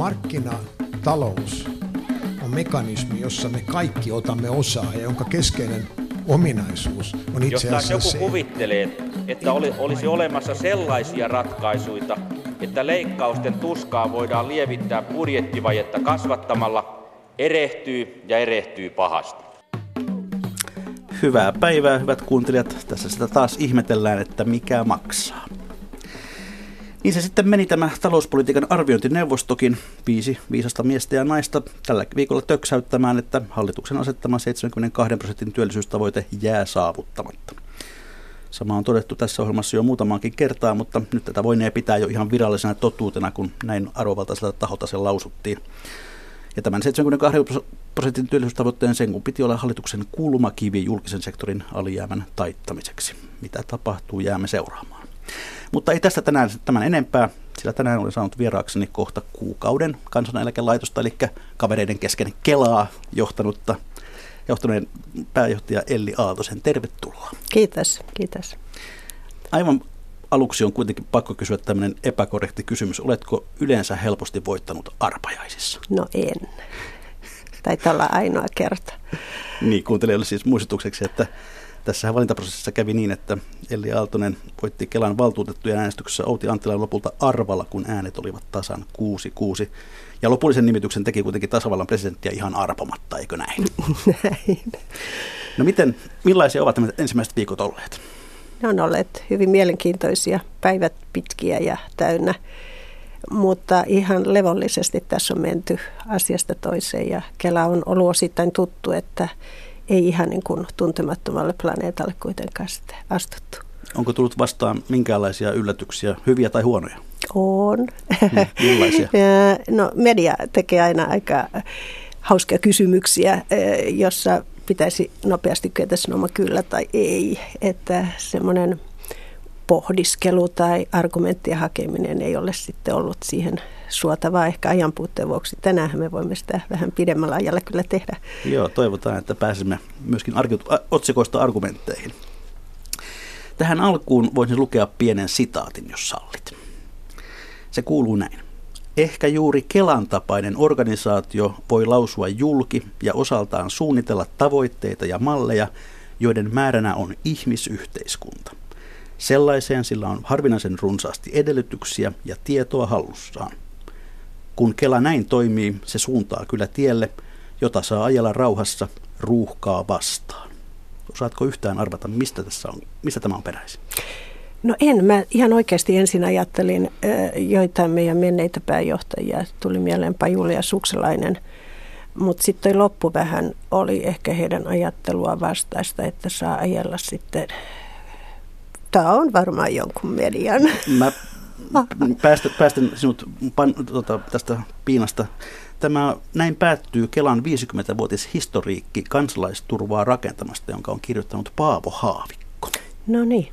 Markkinatalous on mekanismi, jossa me kaikki otamme osaa ja jonka keskeinen ominaisuus on itse Jos taas asiassa joku se, kuvittelee, että oli, olisi olemassa sellaisia ratkaisuja, että leikkausten tuskaa voidaan lievittää budjettivajetta kasvattamalla, erehtyy ja erehtyy pahasti. Hyvää päivää, hyvät kuuntelijat. Tässä sitä taas ihmetellään, että mikä maksaa. Niin se sitten meni tämä talouspolitiikan arviointineuvostokin, viisi viisasta miestä ja naista, tällä viikolla töksäyttämään, että hallituksen asettama 72 prosentin työllisyystavoite jää saavuttamatta. Sama on todettu tässä ohjelmassa jo muutamaankin kertaa, mutta nyt tätä voinee pitää jo ihan virallisena totuutena, kun näin arvovaltaiselta taholta se lausuttiin. Ja tämän 72 prosentin työllisyystavoitteen sen kun piti olla hallituksen kulmakivi julkisen sektorin alijäämän taittamiseksi. Mitä tapahtuu, jäämme seuraamaan. Mutta ei tästä tänään tämän enempää, sillä tänään olen saanut vieraakseni kohta kuukauden kansaneläkelaitosta, eli kavereiden kesken Kelaa johtanutta, johtaneen pääjohtaja Elli Aaltosen. Tervetuloa. Kiitos, kiitos. Aivan aluksi on kuitenkin pakko kysyä tämmöinen epäkorrekti kysymys. Oletko yleensä helposti voittanut arpajaisissa? No en. Taitaa olla ainoa kerta. Niin, kuuntelijoille siis muistutukseksi, että tässä valintaprosessissa kävi niin, että Elli Aaltonen voitti Kelan valtuutettujen äänestyksessä Outi Anttilan lopulta arvalla, kun äänet olivat tasan 6-6. Ja lopullisen nimityksen teki kuitenkin tasavallan presidenttiä ihan arpomatta, eikö näin? Näin. No miten, millaisia ovat nämä ensimmäiset viikot olleet? Ne on olleet hyvin mielenkiintoisia, päivät pitkiä ja täynnä, mutta ihan levollisesti tässä on menty asiasta toiseen ja Kela on ollut osittain tuttu, että ei ihan niin kuin tuntemattomalle planeetalle kuitenkaan sitten astuttu. Onko tullut vastaan minkäänlaisia yllätyksiä, hyviä tai huonoja? On. Hmm, millaisia? No media tekee aina aika hauskia kysymyksiä, eh, jossa pitäisi nopeasti kyetä sanomaan kyllä tai ei. Että semmoinen pohdiskelu tai argumenttien hakeminen ei ole sitten ollut siihen suotavaa ehkä ajanpuutteen vuoksi. Tänään me voimme sitä vähän pidemmällä ajalla kyllä tehdä. Joo, toivotaan, että pääsemme myöskin otsikoista argumentteihin. Tähän alkuun voisin lukea pienen sitaatin, jos sallit. Se kuuluu näin. Ehkä juuri Kelan tapainen organisaatio voi lausua julki ja osaltaan suunnitella tavoitteita ja malleja, joiden määränä on ihmisyhteiskunta. Sellaiseen sillä on harvinaisen runsaasti edellytyksiä ja tietoa hallussaan. Kun Kela näin toimii, se suuntaa kyllä tielle, jota saa ajella rauhassa ruuhkaa vastaan. Osaatko yhtään arvata, mistä, tässä on, mistä tämä on peräisin? No en. Mä ihan oikeasti ensin ajattelin joitain meidän menneitä pääjohtajia. Tuli mieleen Pajuli ja Sukselainen. Mutta sitten loppu vähän oli ehkä heidän ajattelua vastaista, että saa ajella sitten. Tämä on varmaan jonkun median. Mä päästän, päästän sinut pan, tota, tästä piinasta. Tämä näin päättyy Kelan 50-vuotis historiikki kansalaisturvaa rakentamasta, jonka on kirjoittanut Paavo Haavikko. No niin.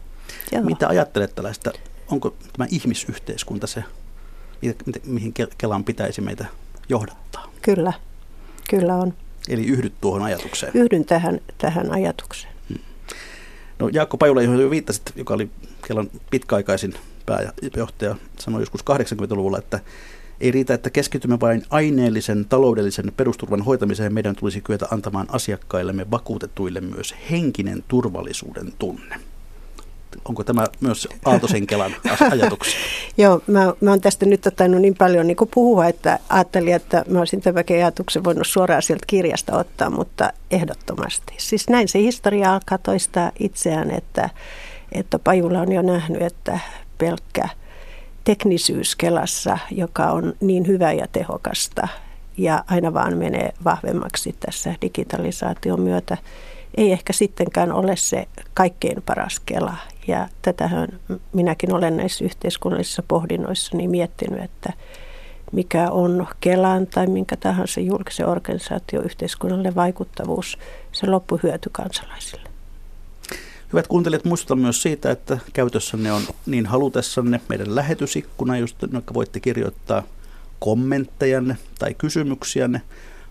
Joo. Mitä ajattelet tällaista, onko tämä ihmisyhteiskunta se, mihin Kelan pitäisi meitä johdattaa? Kyllä, kyllä on. Eli yhdyt tuohon ajatukseen? Yhdyn tähän, tähän ajatukseen. No Jaakko Pajula, johon jo viittasit, joka oli Kelan pitkäaikaisin pääjohtaja, sanoi joskus 80-luvulla, että ei riitä, että keskitymme vain aineellisen taloudellisen perusturvan hoitamiseen. Meidän tulisi kyetä antamaan asiakkaillemme vakuutetuille myös henkinen turvallisuuden tunne. Onko tämä myös Aaltosen Kelan ajatuksia? Joo, mä, mä oon tästä nyt ottanut niin paljon niin puhua, että ajattelin, että mä olisin tämänkin ajatuksen voinut suoraan sieltä kirjasta ottaa, mutta ehdottomasti. Siis näin se historia alkaa toistaa itseään, että, että Pajula on jo nähnyt, että pelkkä teknisyys Kelassa, joka on niin hyvä ja tehokasta ja aina vaan menee vahvemmaksi tässä digitalisaation myötä, ei ehkä sittenkään ole se kaikkein paras Kela. Ja tätähän minäkin olen näissä yhteiskunnallisissa pohdinnoissa niin miettinyt, että mikä on Kelan tai minkä tahansa julkisen organisaation yhteiskunnalle vaikuttavuus, se loppuhyöty kansalaisille. Hyvät kuuntelijat, muistutan myös siitä, että käytössänne on niin halutessanne meidän lähetysikkuna, jonka voitte kirjoittaa kommenttejanne tai kysymyksiänne.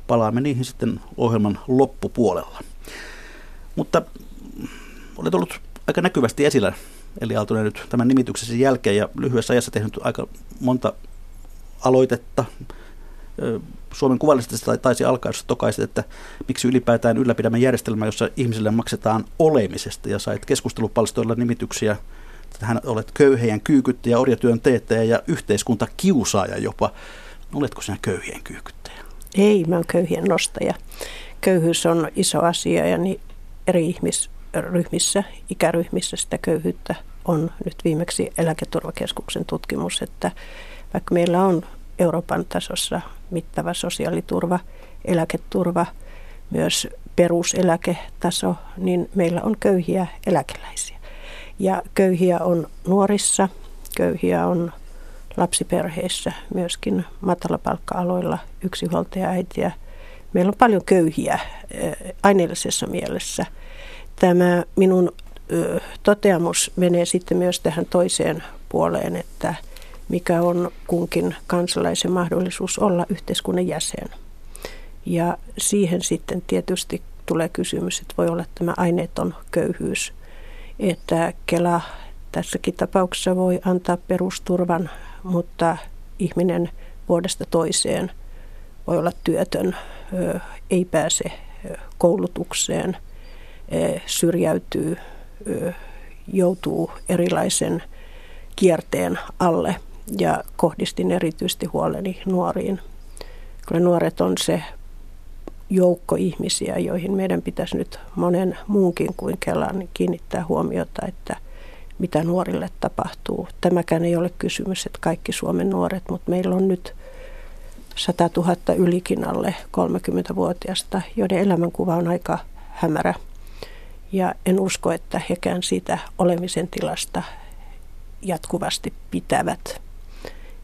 Palaamme niihin sitten ohjelman loppupuolella. Mutta olet ollut aika näkyvästi esillä, eli Aaltonen nyt tämän nimityksesi jälkeen ja lyhyessä ajassa tehnyt aika monta aloitetta, Suomen kuvallisesti taisi alkaa, jos tokaisit, että miksi ylipäätään ylläpidämme järjestelmää, jossa ihmisille maksetaan olemisesta ja sait keskustelupalstoilla nimityksiä hän olet köyhien kyykyttäjä, orjatyön teettäjä ja yhteiskuntakiusaaja jopa. Oletko sinä köyhien kyykyttäjä? Ei, mä oon köyhien nostaja. Köyhyys on iso asia ja niin eri ihmisryhmissä, ikäryhmissä sitä köyhyyttä on nyt viimeksi eläketurvakeskuksen tutkimus, että vaikka meillä on Euroopan tasossa mittava sosiaaliturva, eläketurva, myös peruseläketaso, niin meillä on köyhiä eläkeläisiä. Ja köyhiä on nuorissa, köyhiä on lapsiperheissä, myöskin matalapalkka-aloilla, yksinhuoltaja-äitiä. Meillä on paljon köyhiä aineellisessa mielessä. Tämä minun toteamus menee sitten myös tähän toiseen puoleen, että mikä on kunkin kansalaisen mahdollisuus olla yhteiskunnan jäsen. Ja siihen sitten tietysti tulee kysymys, että voi olla tämä aineeton köyhyys, että Kela tässäkin tapauksessa voi antaa perusturvan, mutta ihminen vuodesta toiseen voi olla työtön, ei pääse koulutukseen, syrjäytyy, joutuu erilaisen kierteen alle ja kohdistin erityisesti huoleni nuoriin. Kyllä nuoret on se joukko ihmisiä, joihin meidän pitäisi nyt monen muunkin kuin Kelan kiinnittää huomiota, että mitä nuorille tapahtuu. Tämäkään ei ole kysymys, että kaikki Suomen nuoret, mutta meillä on nyt 100 000 ylikin alle 30-vuotiaista, joiden elämänkuva on aika hämärä. Ja en usko, että hekään siitä olemisen tilasta jatkuvasti pitävät.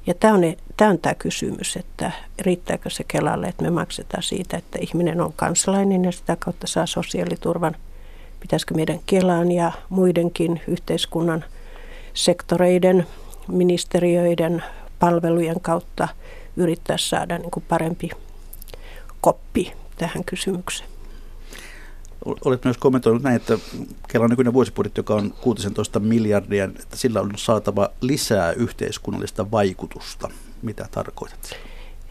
Ja tämä on, tämä on tämä kysymys, että riittääkö se Kelalle, että me maksetaan siitä, että ihminen on kansalainen ja sitä kautta saa sosiaaliturvan. Pitäisikö meidän Kelaan ja muidenkin yhteiskunnan sektoreiden, ministeriöiden, palvelujen kautta yrittää saada niin kuin parempi koppi tähän kysymykseen. Olet myös kommentoinut näin, että Kelan nykyinen vuosibudjetti, joka on 16 miljardia, että sillä on saatava lisää yhteiskunnallista vaikutusta. Mitä tarkoitat?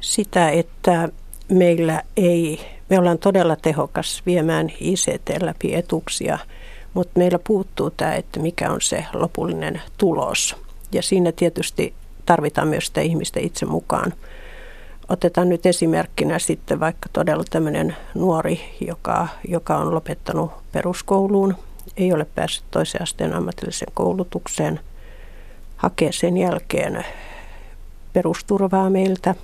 Sitä, että meillä ei, me ollaan todella tehokas viemään ICT läpi etuksia, mutta meillä puuttuu tämä, että mikä on se lopullinen tulos. Ja siinä tietysti tarvitaan myös sitä ihmistä itse mukaan. Otetaan nyt esimerkkinä sitten vaikka todella tämmöinen nuori, joka, joka on lopettanut peruskouluun, ei ole päässyt toisen asteen ammatilliseen koulutukseen, hakee sen jälkeen perusturvaa meiltä,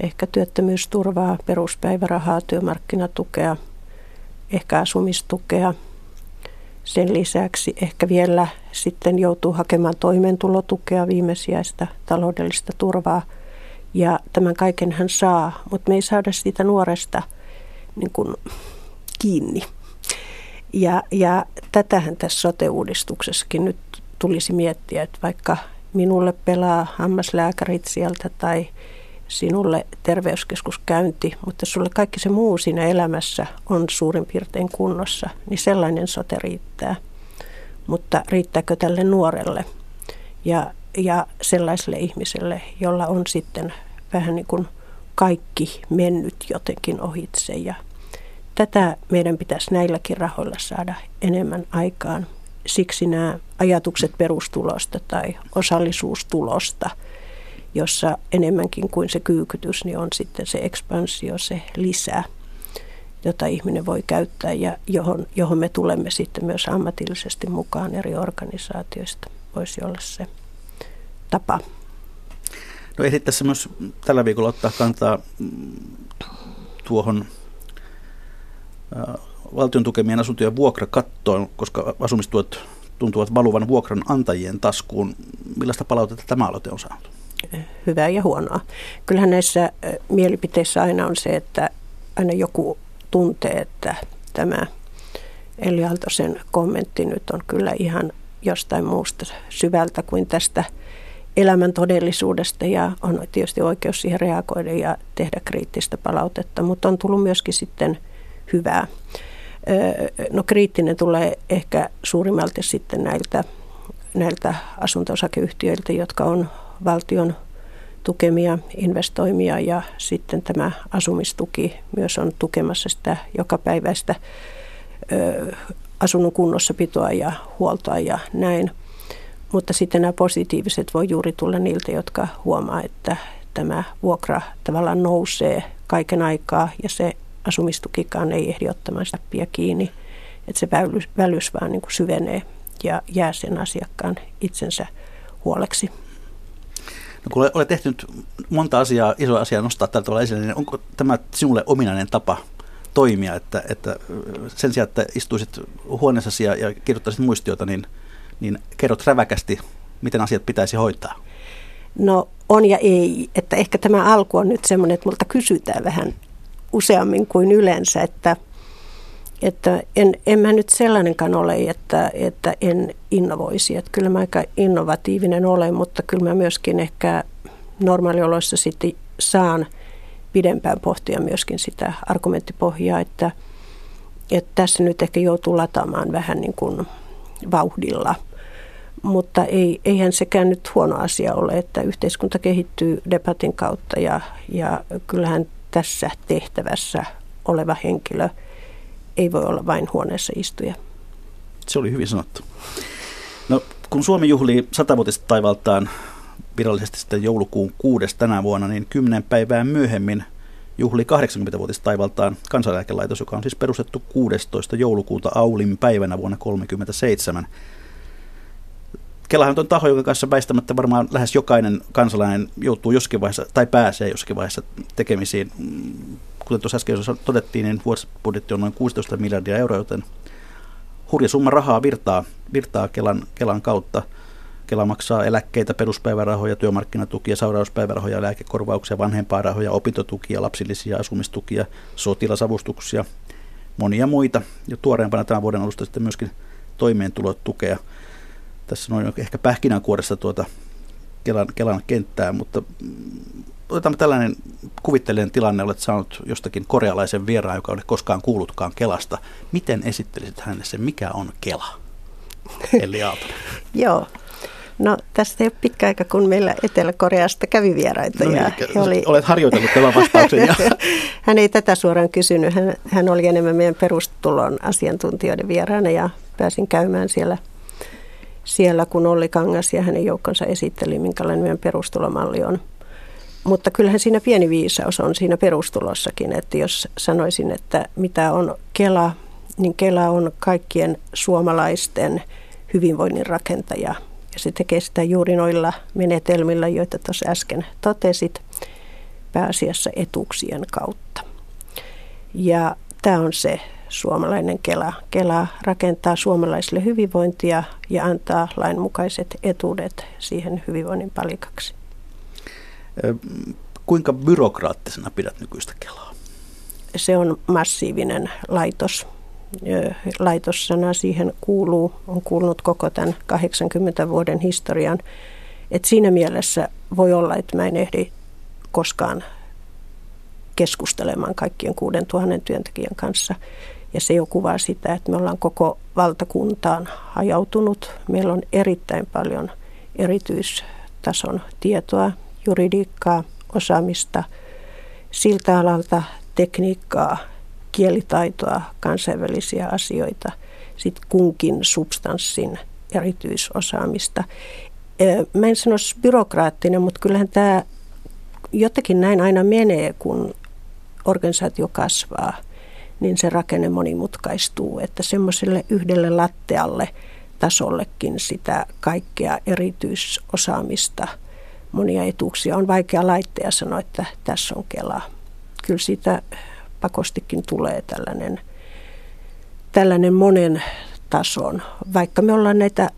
ehkä työttömyysturvaa, peruspäivärahaa, työmarkkinatukea, ehkä asumistukea. Sen lisäksi ehkä vielä sitten joutuu hakemaan toimeentulotukea, viimesijaista taloudellista turvaa – ja tämän kaiken hän saa, mutta me ei saada siitä nuoresta niin kuin, kiinni. Ja, ja tätähän tässä sote-uudistuksessakin nyt tulisi miettiä, että vaikka minulle pelaa hammaslääkärit sieltä tai sinulle terveyskeskuskäynti, mutta sulle kaikki se muu siinä elämässä on suurin piirtein kunnossa, niin sellainen sote riittää. Mutta riittääkö tälle nuorelle? Ja ja sellaiselle ihmiselle, jolla on sitten vähän niin kuin kaikki mennyt jotenkin ohitse. Ja tätä meidän pitäisi näilläkin rahoilla saada enemmän aikaan. Siksi nämä ajatukset perustulosta tai osallisuustulosta, jossa enemmänkin kuin se kyykytys, niin on sitten se ekspansio, se lisää, jota ihminen voi käyttää ja johon, johon me tulemme sitten myös ammatillisesti mukaan eri organisaatioista. Voisi olla se tapa. No ehdit tässä myös tällä viikolla ottaa kantaa tuohon valtion tukemien asuntojen vuokrakattoon, koska asumistuot tuntuvat valuvan vuokran antajien taskuun. Millaista palautetta tämä aloite on saanut? Hyvää ja huonoa. Kyllähän näissä mielipiteissä aina on se, että aina joku tuntee, että tämä Eli Aaltosen kommentti nyt on kyllä ihan jostain muusta syvältä kuin tästä – elämän todellisuudesta ja on tietysti oikeus siihen reagoida ja tehdä kriittistä palautetta, mutta on tullut myöskin sitten hyvää. No kriittinen tulee ehkä suurimmalti sitten näiltä, näiltä asunto-osakeyhtiöiltä, jotka on valtion tukemia investoimia ja sitten tämä asumistuki myös on tukemassa sitä jokapäiväistä ö, asunnon kunnossapitoa ja huoltoa ja näin. Mutta sitten nämä positiiviset voi juuri tulla niiltä, jotka huomaa, että tämä vuokra tavallaan nousee kaiken aikaa ja se asumistukikaan ei ehdi ottamaan sitä kiinni. Että se välys, välys vaan niin kuin syvenee ja jää sen asiakkaan itsensä huoleksi. No kun olet tehnyt monta asiaa, isoa asiaa nostaa tällä tavalla esille, niin onko tämä sinulle ominainen tapa toimia, että, että sen sijaan, että istuisit huoneessasi ja, ja kirjoittaisit muistiota, niin, niin kerrot räväkästi, miten asiat pitäisi hoitaa? No on ja ei. Että ehkä tämä alku on nyt semmoinen, että multa kysytään vähän useammin kuin yleensä, että, että en, en mä nyt sellainenkaan ole, että, että en innovoisi. Että kyllä mä aika innovatiivinen olen, mutta kyllä mä myöskin ehkä normaalioloissa sitten saan pidempään pohtia myöskin sitä argumenttipohjaa, että, että tässä nyt ehkä joutuu lataamaan vähän niin kuin vauhdilla – mutta ei, eihän sekään nyt huono asia ole, että yhteiskunta kehittyy debatin kautta ja, ja kyllähän tässä tehtävässä oleva henkilö ei voi olla vain huoneessa istuja. Se oli hyvin sanottu. No, kun Suomi juhlii satavuotista taivaltaan virallisesti sitten joulukuun kuudes tänä vuonna, niin kymmenen päivää myöhemmin juhli 80-vuotista taivaltaan kansaneläkelaitos, joka on siis perustettu 16. joulukuuta Aulin päivänä vuonna 1937. Kelahan on taho, jonka kanssa väistämättä varmaan lähes jokainen kansalainen joutuu joskin vaiheessa, tai pääsee joskin vaiheessa tekemisiin. Kuten tuossa äsken todettiin, niin vuosibudjetti on noin 16 miljardia euroa, joten hurja summa rahaa virtaa, virtaa Kelan, Kelan kautta. Kela maksaa eläkkeitä, peruspäivärahoja, työmarkkinatukia, sairauspäivärahoja, lääkekorvauksia, vanhempainrahoja, opintotukia, lapsillisia, asumistukia, sotilasavustuksia, monia muita. Ja tuoreempana tämän vuoden alusta sitten myöskin toimeentulotukea. Tässä on ehkä pähkinänkuoressa tuota Kelan, Kelan kenttää, mutta otetaan tällainen kuvitteellinen tilanne, olet saanut jostakin korealaisen vieraan, joka ei koskaan kuullutkaan Kelasta. Miten esittelisit hänelle sen, mikä on Kela? Eli Joo, No tästä ei ole pitkä aika, kun meillä Etelä-Koreasta kävi vieraita. No niin, ja he oli... Olet harjoitellut tämän vastauksen. Ja... hän ei tätä suoraan kysynyt. Hän, hän oli enemmän meidän perustulon asiantuntijoiden vieraana ja pääsin käymään siellä – siellä, kun Olli Kangas ja hänen joukkonsa esitteli, minkälainen meidän perustulomalli on. Mutta kyllähän siinä pieni viisaus on siinä perustulossakin, että jos sanoisin, että mitä on Kela, niin Kela on kaikkien suomalaisten hyvinvoinnin rakentaja. Ja se tekee sitä juuri noilla menetelmillä, joita tuossa äsken totesit, pääasiassa etuuksien kautta. Ja tämä on se suomalainen Kela. Kela rakentaa suomalaisille hyvinvointia ja antaa lainmukaiset etuudet siihen hyvinvoinnin palikaksi. Kuinka byrokraattisena pidät nykyistä Kelaa? Se on massiivinen laitos. Laitossana siihen kuuluu, on kuulunut koko tämän 80 vuoden historian. Et siinä mielessä voi olla, että mä en ehdi koskaan keskustelemaan kaikkien 6000 työntekijän kanssa. Ja se jo kuvaa sitä, että me ollaan koko valtakuntaan hajautunut. Meillä on erittäin paljon erityistason tietoa, juridiikkaa, osaamista, siltä alalta tekniikkaa, kielitaitoa, kansainvälisiä asioita, sitten kunkin substanssin erityisosaamista. Mä en sanoisi byrokraattinen, mutta kyllähän tämä jotenkin näin aina menee, kun organisaatio kasvaa – niin se rakenne monimutkaistuu, että semmoiselle yhdelle lattealle tasollekin sitä kaikkea erityisosaamista, monia etuuksia on vaikea laittaa ja sanoa, että tässä on Kela. Kyllä siitä pakostikin tulee tällainen, tällainen monen tason, vaikka me ollaan näitä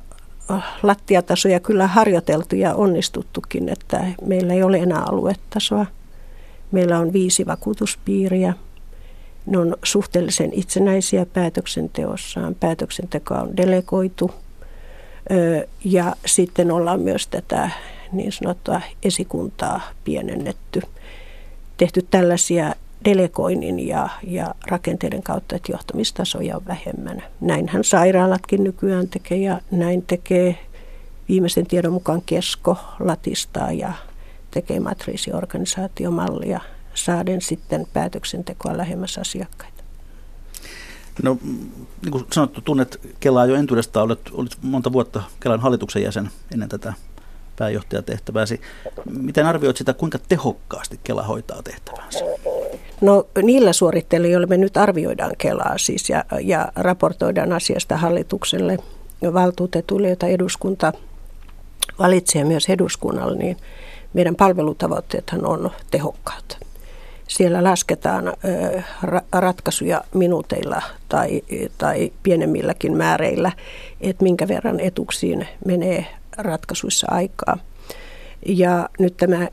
äh, lattiatasoja kyllä harjoiteltu ja onnistuttukin, että meillä ei ole enää aluetasoa. Meillä on viisi vakuutuspiiriä, ne on suhteellisen itsenäisiä päätöksenteossaan. Päätöksenteko on delegoitu ja sitten ollaan myös tätä niin sanottua esikuntaa pienennetty. Tehty tällaisia delegoinnin ja, ja rakenteiden kautta, että johtamistasoja on vähemmän. Näinhän sairaalatkin nykyään tekee ja näin tekee viimeisen tiedon mukaan kesko latistaa ja tekee matriisiorganisaatiomallia saaden sitten päätöksentekoa lähemmäs asiakkaita. No niin kuin sanottu, tunnet Kelaa jo entuudestaan, olet, olet monta vuotta Kelan hallituksen jäsen ennen tätä pääjohtajatehtävääsi. Miten arvioit sitä, kuinka tehokkaasti Kela hoitaa tehtävänsä? No niillä suoritteilla, joilla me nyt arvioidaan Kelaa siis ja, ja raportoidaan asiasta hallitukselle valtuutetuille, joita eduskunta valitsee myös eduskunnalle, niin meidän palvelutavoitteethan on tehokkaat. Siellä lasketaan ratkaisuja minuuteilla tai, tai pienemmilläkin määreillä, että minkä verran etuksiin menee ratkaisuissa aikaa. Ja nyt tämä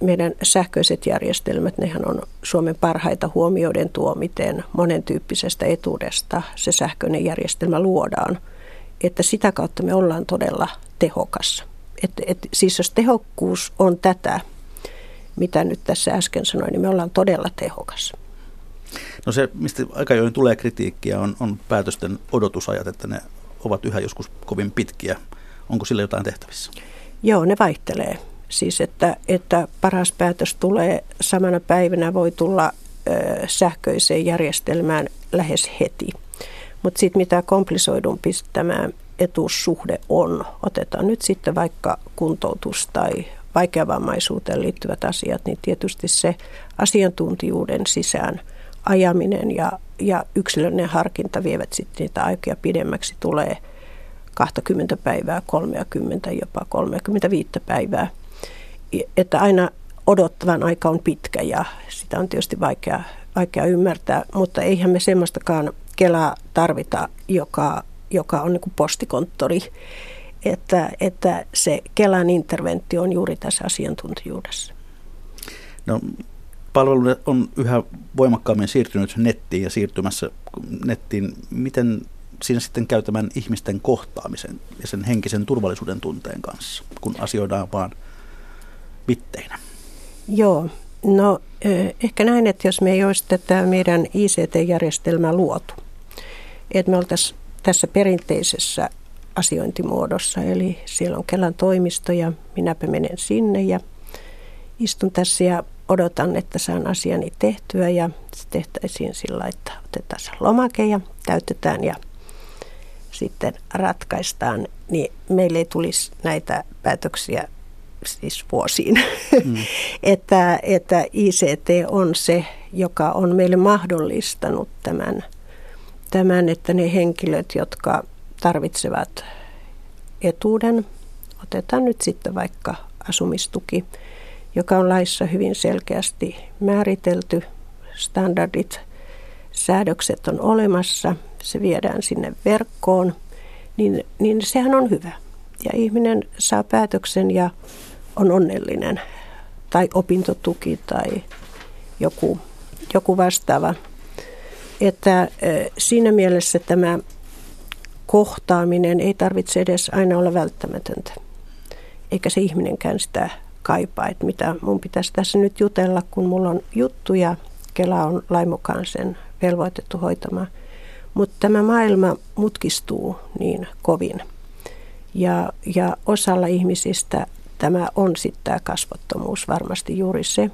meidän sähköiset järjestelmät, nehän on Suomen parhaita huomioiden tuo, miten monentyyppisestä etuudesta se sähköinen järjestelmä luodaan. Että sitä kautta me ollaan todella tehokas. Et, et, siis jos tehokkuus on tätä, mitä nyt tässä äsken sanoin, niin me ollaan todella tehokas. No se, mistä aika ajoin tulee kritiikkiä, on, on päätösten odotusajat, että ne ovat yhä joskus kovin pitkiä. Onko sille jotain tehtävissä? Joo, ne vaihtelee. Siis että, että paras päätös tulee samana päivänä, voi tulla ö, sähköiseen järjestelmään lähes heti. Mutta sitten mitä komplisoidumpi tämä etuussuhde on, otetaan nyt sitten vaikka kuntoutus tai vaikeavammaisuuteen liittyvät asiat, niin tietysti se asiantuntijuuden sisään ajaminen ja, ja yksilöllinen harkinta vievät sitten niitä aikoja pidemmäksi, tulee 20 päivää, 30, jopa 35 päivää. Että aina odottavan aika on pitkä ja sitä on tietysti vaikea, vaikea ymmärtää, mutta eihän me semmoistakaan Kelaa tarvita, joka, joka on niin postikonttori että, että se Kelan interventio on juuri tässä asiantuntijuudessa. No, palvelu on yhä voimakkaammin siirtynyt nettiin ja siirtymässä nettiin. Miten siinä sitten käy tämän ihmisten kohtaamisen ja sen henkisen turvallisuuden tunteen kanssa, kun asioidaan vaan bitteinä? Joo, no ehkä näin, että jos me ei olisi tätä meidän ICT-järjestelmää luotu, että me oltaisiin tässä perinteisessä asiointimuodossa. Eli siellä on Kelan toimisto ja minäpä menen sinne ja istun tässä ja odotan, että saan asiani tehtyä ja se tehtäisiin sillä, että otetaan se lomake ja täytetään ja sitten ratkaistaan, niin meille ei tulisi näitä päätöksiä siis vuosiin. Mm. että, että ICT on se, joka on meille mahdollistanut tämän, tämän, että ne henkilöt, jotka tarvitsevat etuuden. Otetaan nyt sitten vaikka asumistuki, joka on laissa hyvin selkeästi määritelty. Standardit, säädökset on olemassa, se viedään sinne verkkoon, niin, niin sehän on hyvä. Ja ihminen saa päätöksen ja on onnellinen. Tai opintotuki tai joku, joku vastaava. Että siinä mielessä tämä kohtaaminen ei tarvitse edes aina olla välttämätöntä. Eikä se ihminenkään sitä kaipaa, että mitä mun pitäisi tässä nyt jutella, kun mulla on juttuja. Kela on lain mukaan sen velvoitettu hoitamaan. Mutta tämä maailma mutkistuu niin kovin. Ja, ja osalla ihmisistä tämä on sitten tämä kasvottomuus varmasti juuri se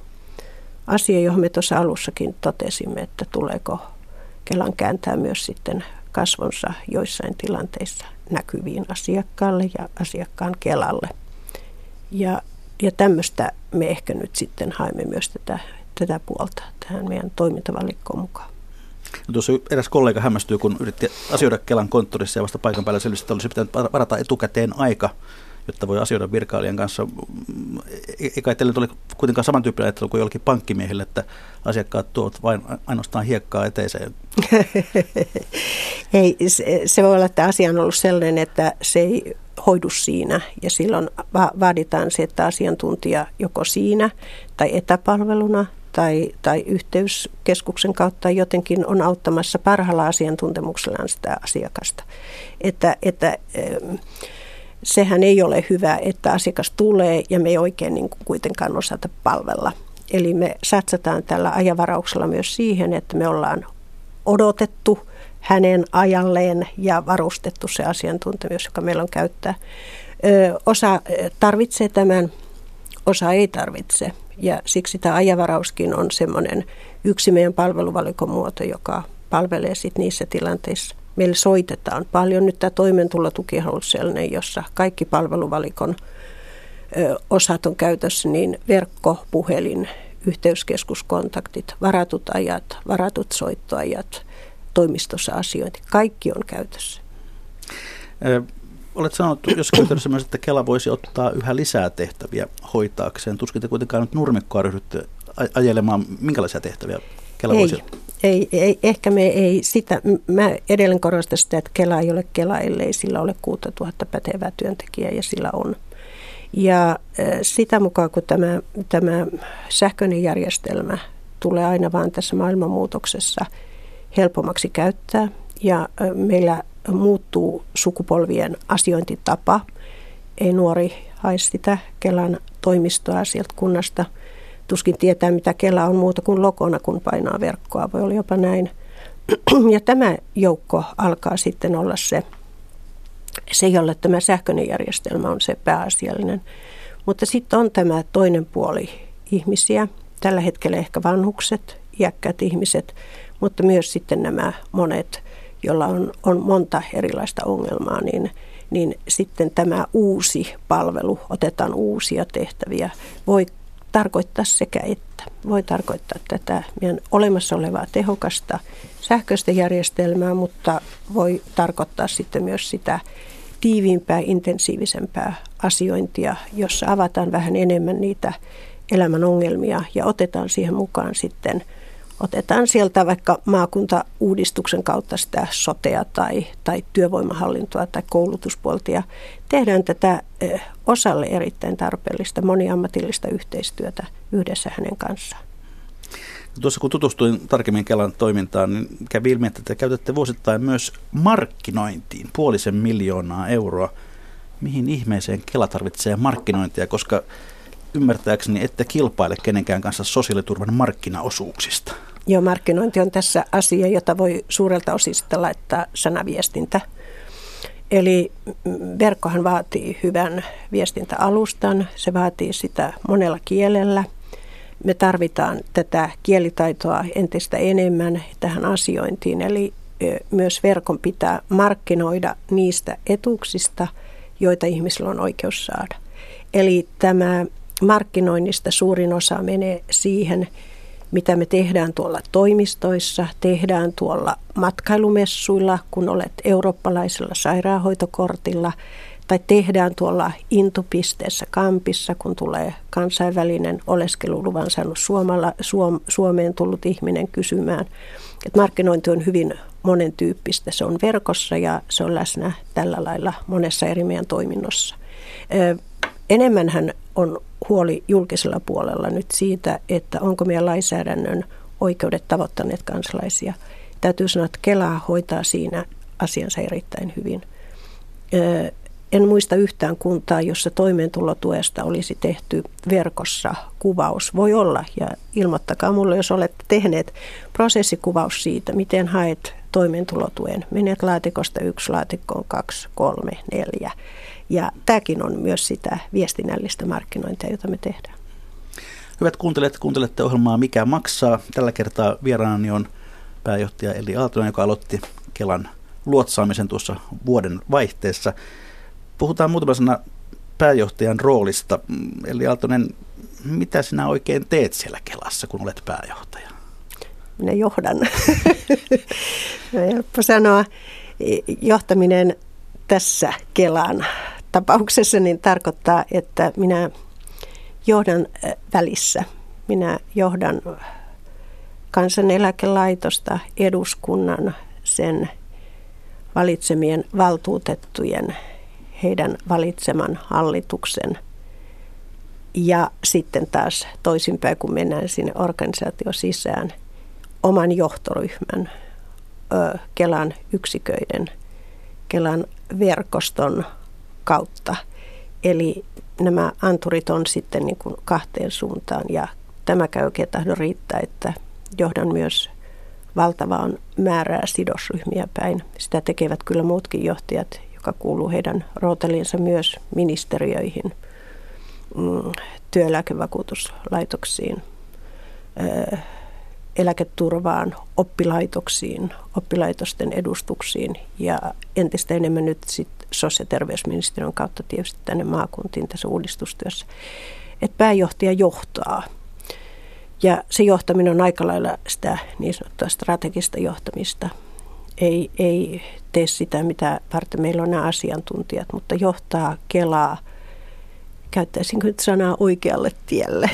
asia, johon me tuossa alussakin totesimme, että tuleeko Kelan kääntää myös sitten kasvonsa joissain tilanteissa näkyviin asiakkaalle ja asiakkaan Kelalle. Ja, ja tämmöistä me ehkä nyt sitten haemme myös tätä, tätä puolta tähän meidän toimintavalikkoon mukaan. No tuossa eräs kollega hämmästyi, kun yritti asioida Kelan konttorissa ja vasta paikan päällä selvisi, että olisi pitänyt varata etukäteen aika jotta voi asioida virkailijan kanssa. Eikä teille tuli kuitenkaan samantyyppinen ajattelu kuin jollekin pankkimiehille, että asiakkaat tuovat vain ainoastaan hiekkaa eteiseen. ei, se, se voi olla, että asia on ollut sellainen, että se ei hoidu siinä ja silloin va- vaaditaan se, että asiantuntija joko siinä tai etäpalveluna tai, tai yhteyskeskuksen kautta jotenkin on auttamassa parhaalla asiantuntemuksellaan sitä asiakasta. Että, että sehän ei ole hyvä, että asiakas tulee ja me ei oikein niin kuin kuitenkaan osata palvella. Eli me satsataan tällä ajavarauksella myös siihen, että me ollaan odotettu hänen ajalleen ja varustettu se asiantuntemus, joka meillä on käyttää. Ö, osa tarvitsee tämän, osa ei tarvitse. Ja siksi tämä ajavarauskin on semmoinen yksi meidän palveluvalikon muoto, joka palvelee sit niissä tilanteissa. Meillä soitetaan paljon nyt tämä toimeentulotuki on sellainen, jossa kaikki palveluvalikon osat on käytössä, niin verkko, puhelin, yhteyskeskuskontaktit, varatut ajat, varatut soittoajat, toimistossa asiointi, kaikki on käytössä. Olet sanonut jossakin yhteydessä myös, että Kela voisi ottaa yhä lisää tehtäviä hoitaakseen. Tuskin te kuitenkaan nyt nurmikkoa ryhdytte ajelemaan. Minkälaisia tehtäviä Kela ei, voisi ottaa? Ei, ei, ehkä me ei sitä, mä edelleen korostan sitä, että Kela ei ole Kela, ellei sillä ole 6000 pätevää työntekijää ja sillä on. Ja sitä mukaan, kun tämä, tämä sähköinen järjestelmä tulee aina vaan tässä maailmanmuutoksessa helpommaksi käyttää ja meillä muuttuu sukupolvien asiointitapa. Ei nuori hae sitä Kelan toimistoa sieltä kunnasta. Tuskin tietää, mitä Kela on muuta kuin lokona, kun painaa verkkoa. Voi olla jopa näin. Ja tämä joukko alkaa sitten olla se, se jolle tämä sähköinen järjestelmä on se pääasiallinen. Mutta sitten on tämä toinen puoli ihmisiä, tällä hetkellä ehkä vanhukset, iäkkäät ihmiset, mutta myös sitten nämä monet jolla on, on monta erilaista ongelmaa, niin, niin sitten tämä uusi palvelu, otetaan uusia tehtäviä, voi tarkoittaa sekä että. Voi tarkoittaa tätä meidän olemassa olevaa tehokasta sähköistä järjestelmää, mutta voi tarkoittaa sitten myös sitä tiiviimpää, intensiivisempää asiointia, jossa avataan vähän enemmän niitä elämän ongelmia ja otetaan siihen mukaan sitten – otetaan sieltä vaikka maakuntauudistuksen kautta sitä sotea tai, tai työvoimahallintoa tai koulutuspuolta ja tehdään tätä osalle erittäin tarpeellista moniammatillista yhteistyötä yhdessä hänen kanssaan. Tuossa kun tutustuin tarkemmin Kelan toimintaan, niin kävi ilmi, että te käytätte vuosittain myös markkinointiin puolisen miljoonaa euroa. Mihin ihmeeseen Kela tarvitsee markkinointia, koska ymmärtääkseni ette kilpaile kenenkään kanssa sosiaaliturvan markkinaosuuksista. Joo, markkinointi on tässä asia, jota voi suurelta osin sitten laittaa sanaviestintä. Eli verkkohan vaatii hyvän viestintäalustan, se vaatii sitä monella kielellä. Me tarvitaan tätä kielitaitoa entistä enemmän tähän asiointiin, eli myös verkon pitää markkinoida niistä etuuksista, joita ihmisillä on oikeus saada. Eli tämä markkinoinnista suurin osa menee siihen, mitä me tehdään tuolla toimistoissa, tehdään tuolla matkailumessuilla, kun olet eurooppalaisella sairaanhoitokortilla, tai tehdään tuolla intupisteessä kampissa, kun tulee kansainvälinen oleskeluluvan saanut Suomalla, Suom, Suomeen tullut ihminen kysymään. Et markkinointi on hyvin monen tyyppistä. Se on verkossa ja se on läsnä tällä lailla monessa eri meidän toiminnossa. Enemmänhän on huoli julkisella puolella nyt siitä, että onko meidän lainsäädännön oikeudet tavoittaneet kansalaisia. Täytyy sanoa, että Kela hoitaa siinä asiansa erittäin hyvin. En muista yhtään kuntaa, jossa toimeentulotuesta olisi tehty verkossa kuvaus. Voi olla, ja ilmoittakaa mulle, jos olette tehneet prosessikuvaus siitä, miten haet toimeentulotuen. Menet laatikosta yksi laatikkoon, kaksi, kolme, neljä. Ja tämäkin on myös sitä viestinnällistä markkinointia, jota me tehdään. Hyvät kuuntelijat, kuuntelette ohjelmaa Mikä maksaa. Tällä kertaa vieraani on pääjohtaja Eli Aaltonen, joka aloitti Kelan luotsaamisen tuossa vuoden vaihteessa. Puhutaan muutama sana pääjohtajan roolista. Eli Aaltonen, mitä sinä oikein teet siellä Kelassa, kun olet pääjohtaja? Minä johdan. Helppo sanoa. Johtaminen tässä Kelan tapauksessa niin tarkoittaa, että minä johdan välissä. Minä johdan kansaneläkelaitosta, eduskunnan, sen valitsemien valtuutettujen, heidän valitseman hallituksen ja sitten taas toisinpäin, kun mennään sinne organisaatio sisään, oman johtoryhmän, Kelan yksiköiden, Kelan verkoston kautta. Eli nämä anturit on sitten niin kuin kahteen suuntaan ja tämä käy tahdon riittää, että johdan myös valtavaan määrää sidosryhmiä päin. Sitä tekevät kyllä muutkin johtajat, joka kuuluu heidän rootelinsa myös ministeriöihin, mm, työeläkevakuutuslaitoksiin, eläketurvaan, oppilaitoksiin, oppilaitosten edustuksiin ja entistä enemmän nyt sit sosiaali- ja terveysministeriön kautta tietysti tänne maakuntiin tässä uudistustyössä. Että pääjohtaja johtaa. Ja se johtaminen on aika lailla sitä niin sanottua strategista johtamista. Ei, ei tee sitä, mitä varten meillä on nämä asiantuntijat, mutta johtaa Kelaa, käyttäisinkö nyt sanaa oikealle tielle.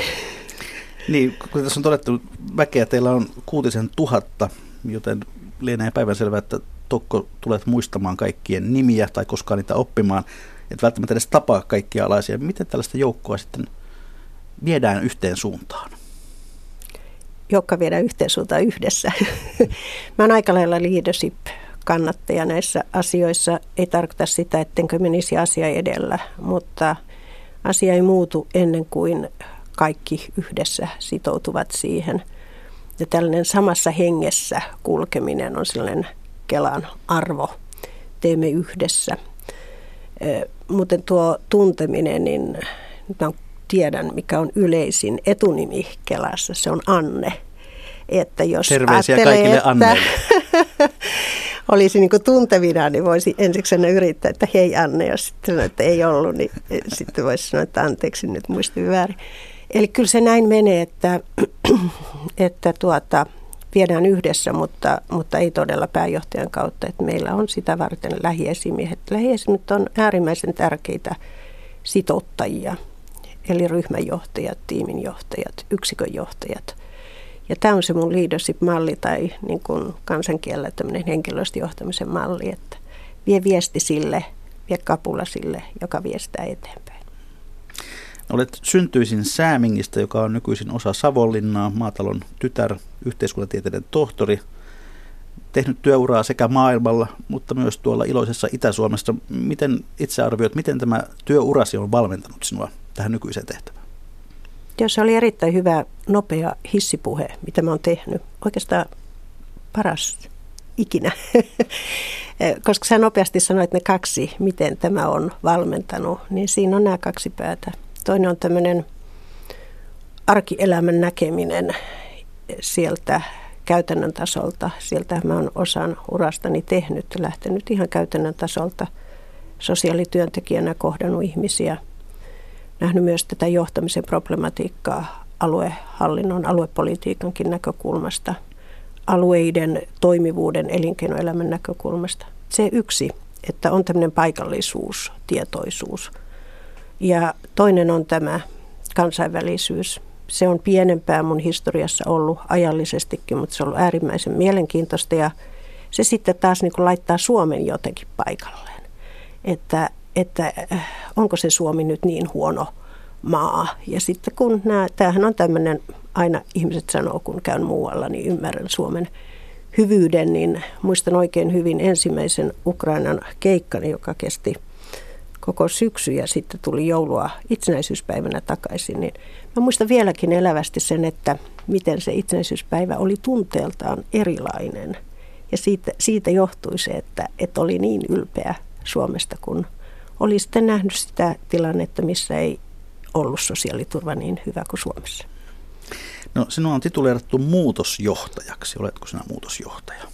Niin, kun tässä on todettu, väkeä teillä on kuutisen tuhatta, joten lienee päivänselvää, että Tokko tulet muistamaan kaikkien nimiä tai koskaan niitä oppimaan, et välttämättä edes tapaa kaikkia alaisia. Miten tällaista joukkoa sitten viedään yhteen suuntaan? Joukka viedään yhteen suuntaan yhdessä. Mä oon aika lailla leadership kannattaja näissä asioissa. Ei tarkoita sitä, ettenkö menisi asia edellä, mutta asia ei muutu ennen kuin kaikki yhdessä sitoutuvat siihen. Ja tällainen samassa hengessä kulkeminen on sellainen Kelan arvo. Teemme yhdessä. Muuten tuo tunteminen, niin mä tiedän mikä on yleisin etunimi Kelassa. Se on Anne. Että jos Terveisiä kaikille Anne. olisi niin tuntevina, niin voisi ensiksi yrittää, että hei Anne, jos sitten sanoo, että ei ollut, niin sitten voisi sanoa, että anteeksi, nyt muistin väärin. Eli kyllä se näin menee, että, että tuota, viedään yhdessä, mutta, mutta ei todella pääjohtajan kautta. Että meillä on sitä varten lähiesimiehet. Lähiesimiehet on äärimmäisen tärkeitä sitouttajia, eli ryhmänjohtajat, tiiminjohtajat, yksikönjohtajat. Ja tämä on se mun leadership-malli tai niin kuin kansankielellä tämmöinen henkilöstöjohtamisen malli, että vie viesti sille, vie kapula sille, joka viestää eteenpäin. Olet syntyisin Säämingistä, joka on nykyisin osa Savonlinnaa, maatalon tytär, yhteiskuntatieteiden tohtori, tehnyt työuraa sekä maailmalla, mutta myös tuolla iloisessa Itä-Suomessa. Miten itse arvioit, miten tämä työurasi on valmentanut sinua tähän nykyiseen tehtävään? Joo, se oli erittäin hyvä, nopea hissipuhe, mitä mä oon tehnyt. Oikeastaan paras ikinä, koska sä nopeasti sanoit ne kaksi, miten tämä on valmentanut, niin siinä on nämä kaksi päätä. Toinen on tämmöinen arkielämän näkeminen sieltä käytännön tasolta. Sieltä mä oon osan urastani tehnyt, lähtenyt ihan käytännön tasolta sosiaalityöntekijänä kohdannut ihmisiä. Nähnyt myös tätä johtamisen problematiikkaa aluehallinnon, aluepolitiikankin näkökulmasta, alueiden toimivuuden, elinkeinoelämän näkökulmasta. Se yksi, että on tämmöinen paikallisuus, tietoisuus – ja toinen on tämä kansainvälisyys. Se on pienempää mun historiassa ollut ajallisestikin, mutta se on ollut äärimmäisen mielenkiintoista ja se sitten taas niin kuin laittaa Suomen jotenkin paikalleen. Että, että äh, onko se Suomi nyt niin huono maa. Ja sitten kun nämä, tämähän on tämmöinen, aina ihmiset sanoo kun käyn muualla, niin ymmärrän Suomen hyvyyden, niin muistan oikein hyvin ensimmäisen Ukrainan keikkani, joka kesti – koko syksy ja sitten tuli joulua itsenäisyyspäivänä takaisin, niin mä muistan vieläkin elävästi sen, että miten se itsenäisyyspäivä oli tunteeltaan erilainen. Ja siitä, siitä johtui se, että, että oli niin ylpeä Suomesta, kun oli sitten nähnyt sitä tilannetta, missä ei ollut sosiaaliturva niin hyvä kuin Suomessa. No sinua on tituleerattu muutosjohtajaksi. Oletko sinä muutosjohtaja?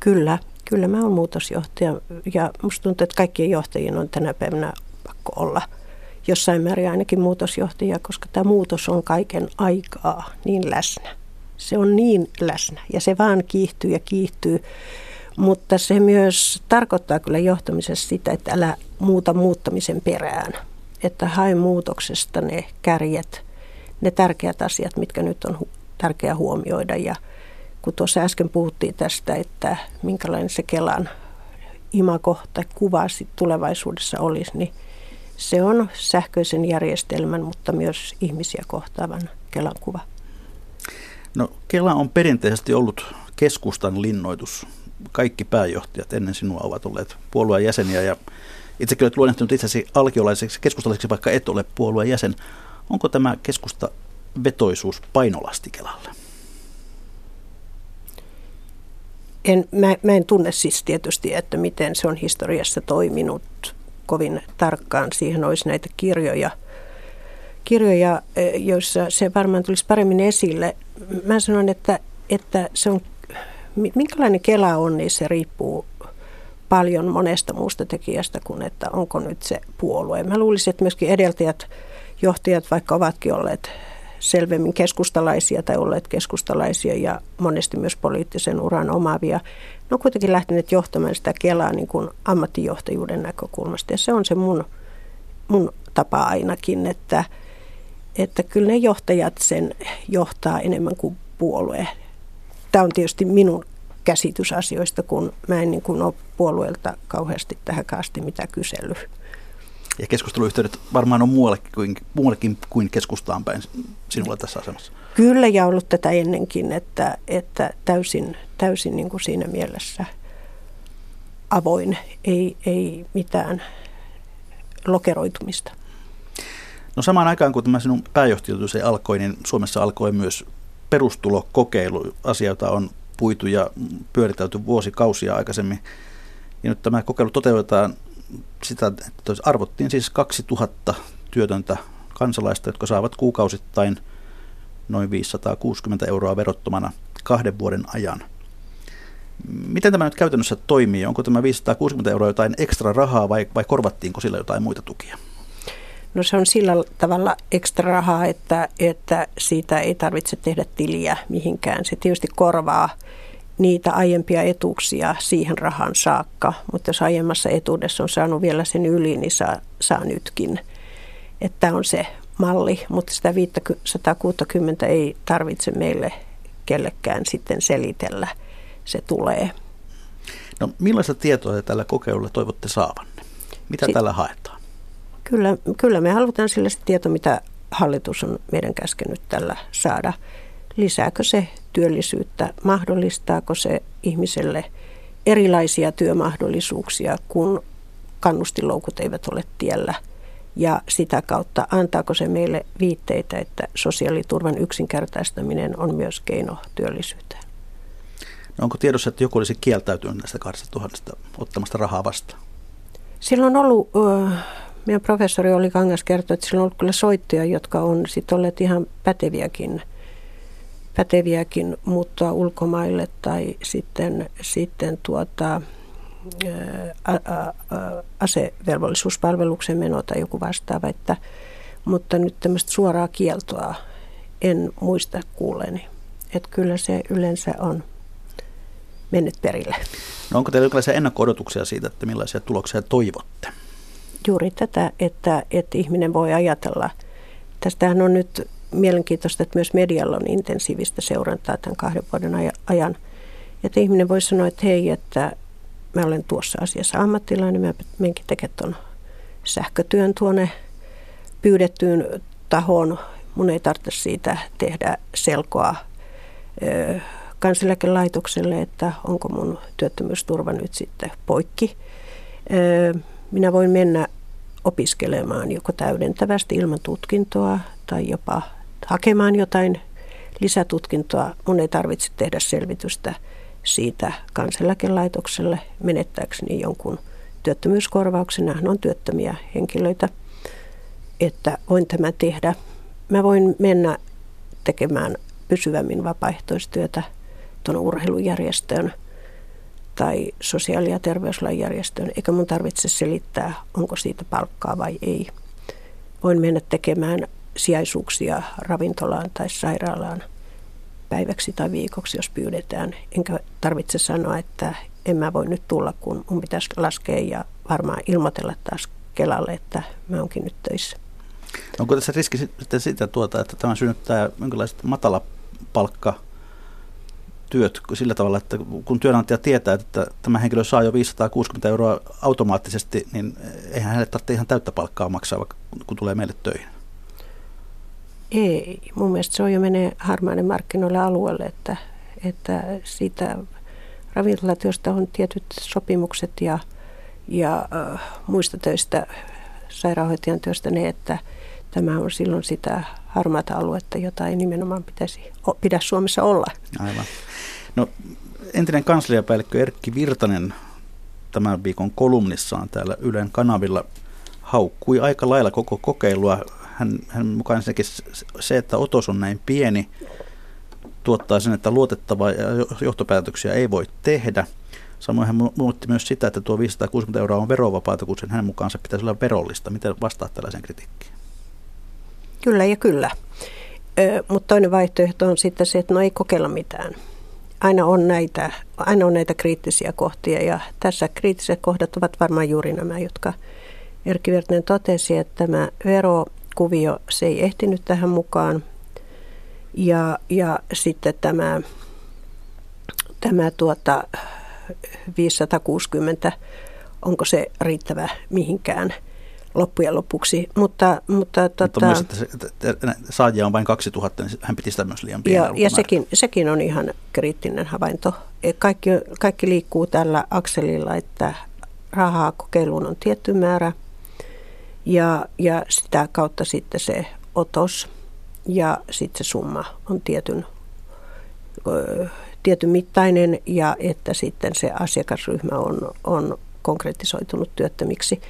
Kyllä, Kyllä mä oon muutosjohtaja ja musta tuntuu, että kaikkien johtajien on tänä päivänä pakko olla jossain määrin ainakin muutosjohtaja, koska tämä muutos on kaiken aikaa niin läsnä. Se on niin läsnä ja se vaan kiihtyy ja kiihtyy. Mutta se myös tarkoittaa kyllä johtamisessa sitä, että älä muuta muuttamisen perään. Että hae muutoksesta ne kärjet, ne tärkeät asiat, mitkä nyt on tärkeää huomioida ja kun tuossa äsken puhuttiin tästä, että minkälainen se Kelan imago tai kuva tulevaisuudessa olisi, niin se on sähköisen järjestelmän, mutta myös ihmisiä kohtaavan Kelan kuva. No, Kela on perinteisesti ollut keskustan linnoitus. Kaikki pääjohtajat ennen sinua ovat olleet puolueen jäseniä ja itsekin olet luonnehtunut itsesi alkiolaiseksi keskustalaiseksi, vaikka et ole puolueen jäsen. Onko tämä keskusta vetoisuus painolasti Kelalle? En, mä, mä en tunne siis tietysti, että miten se on historiassa toiminut kovin tarkkaan. Siihen olisi näitä kirjoja kirjoja, joissa se varmaan tulisi paremmin esille. Mä sanon, että, että se on, minkälainen Kela on, niin se riippuu paljon monesta muusta tekijästä kuin, että onko nyt se puolue. Mä luulisin, että myöskin edeltäjät, johtajat, vaikka ovatkin olleet selvemmin keskustalaisia tai olleet keskustalaisia ja monesti myös poliittisen uran omaavia, ne on kuitenkin lähteneet johtamaan sitä Kelaa niin kuin ammattijohtajuuden näkökulmasta. Ja se on se mun, mun tapa ainakin, että, että kyllä ne johtajat sen johtaa enemmän kuin puolue. Tämä on tietysti minun käsitys asioista, kun mä en niin kuin ole puolueelta kauheasti tähän asti mitä kysely. Ja keskusteluyhteydet varmaan on muuallekin kuin, muuallekin kuin keskustaan päin sinulla tässä asemassa. Kyllä ja ollut tätä ennenkin, että, että täysin, täysin niin kuin siinä mielessä avoin, ei, ei mitään lokeroitumista. No samaan aikaan kun tämä sinun pääjohtajuutus alkoi, niin Suomessa alkoi myös perustulokokeilu, asia, jota on puitu ja pyöritelty vuosikausia aikaisemmin. Ja nyt tämä kokeilu toteutetaan sitä, että arvottiin siis 2000 työtöntä kansalaista, jotka saavat kuukausittain noin 560 euroa verottomana kahden vuoden ajan. Miten tämä nyt käytännössä toimii? Onko tämä 560 euroa jotain ekstra rahaa vai, vai korvattiinko sillä jotain muita tukia? No se on sillä tavalla ekstra rahaa, että, että siitä ei tarvitse tehdä tiliä mihinkään. Se tietysti korvaa niitä aiempia etuuksia siihen rahan saakka, mutta jos aiemmassa etuudessa on saanut vielä sen yli, niin saa, saa nytkin. Että on se malli, mutta sitä 560 ei tarvitse meille kellekään sitten selitellä. Se tulee. No millaista tietoa te tällä kokeilulla toivotte saavanne? Mitä si- tällä haetaan? Kyllä, kyllä me halutaan sillä se tieto, mitä hallitus on meidän käskenyt tällä saada. Lisääkö se työllisyyttä? Mahdollistaako se ihmiselle erilaisia työmahdollisuuksia, kun kannustiloukut eivät ole tiellä? Ja sitä kautta antaako se meille viitteitä, että sosiaaliturvan yksinkertaistaminen on myös keino työllisyyteen? No onko tiedossa, että joku olisi kieltäytynyt näistä 2000 ottamasta rahaa vastaan? Silloin on ollut, meidän professori oli Kangas kertoi, että sillä on ollut kyllä soittoja, jotka on sitten olleet ihan päteviäkin – päteviäkin muuttaa ulkomaille tai sitten, sitten tuota, asevelvollisuuspalveluksen meno tai joku vastaava, että, mutta nyt tämmöistä suoraa kieltoa en muista kuuleeni. Että kyllä se yleensä on mennyt perille. No onko teillä jonkinlaisia ennakko-odotuksia siitä, että millaisia tuloksia toivotte? Juuri tätä, että, että ihminen voi ajatella. Tästähän on nyt mielenkiintoista, että myös medialla on intensiivistä seurantaa tämän kahden vuoden ajan. Että ihminen voi sanoa, että hei, että mä olen tuossa asiassa ammattilainen, mä menkin tekemään tuon sähkötyön tuonne pyydettyyn tahoon. Mun ei tarvitse siitä tehdä selkoa kansaneläkelaitokselle, että onko mun työttömyysturva nyt sitten poikki. Minä voin mennä opiskelemaan joko täydentävästi ilman tutkintoa tai jopa hakemaan jotain lisätutkintoa. Mun ei tarvitse tehdä selvitystä siitä kansaneläkelaitokselle menettääkseni jonkun työttömyyskorvauksen. Nämä on työttömiä henkilöitä, että voin tämän tehdä. Mä voin mennä tekemään pysyvämmin vapaaehtoistyötä tuon urheilujärjestöön tai sosiaali- ja terveyslain järjestöön, eikä mun tarvitse selittää, onko siitä palkkaa vai ei. Voin mennä tekemään sijaisuuksia ravintolaan tai sairaalaan päiväksi tai viikoksi, jos pyydetään. Enkä tarvitse sanoa, että en mä voi nyt tulla, kun mun pitäisi laskea ja varmaan ilmoitella taas Kelalle, että mä oonkin nyt töissä. Onko tässä riski sitten sitä, tuota, että tämä synnyttää jonkinlaiset matala palkka työt sillä tavalla, että kun työnantaja tietää, että tämä henkilö saa jo 560 euroa automaattisesti, niin eihän hänelle tarvitse ihan täyttä palkkaa maksaa, kun tulee meille töihin. Ei, mun mielestä se on jo menee harmainen markkinoille alueelle, että, että siitä ravintolatyöstä on tietyt sopimukset ja, ja äh, muista töistä, sairaanhoitajan työstä ne, että tämä on silloin sitä harmaata aluetta, jota ei nimenomaan pitäisi, pidä Suomessa olla. Aivan. No, entinen kansliapäällikkö Erkki Virtanen tämän viikon kolumnissaan täällä Ylen kanavilla haukkui aika lailla koko kokeilua hän, hän mukaan se, että otos on näin pieni, tuottaa sen, että luotettavaa johtopäätöksiä ei voi tehdä. Samoin hän muutti myös sitä, että tuo 560 euroa on verovapaata, kun sen hänen mukaan se pitäisi olla verollista. Miten vastaat tällaisen kritiikkiin? Kyllä ja kyllä. Mutta toinen vaihtoehto on sitten se, että no ei kokeilla mitään. Aina on näitä, aina on näitä kriittisiä kohtia ja tässä kriittiset kohdat ovat varmaan juuri nämä, jotka Erkki Vertinen totesi, että tämä verokuvio, se ei ehtinyt tähän mukaan. Ja, ja sitten tämä, tämä tuota 560, onko se riittävä mihinkään – loppujen lopuksi. Mutta, mutta, tota, mutta myös, että, se, että saajia on vain 2000, niin hän piti sitä myös liian pienellä Ja, ja sekin, sekin on ihan kriittinen havainto. E, kaikki, kaikki liikkuu tällä akselilla, että rahaa kokeiluun on tietty määrä ja, ja sitä kautta sitten se otos ja sitten se summa on tietyn, tietyn mittainen ja että sitten se asiakasryhmä on, on konkretisoitunut työttömiksi.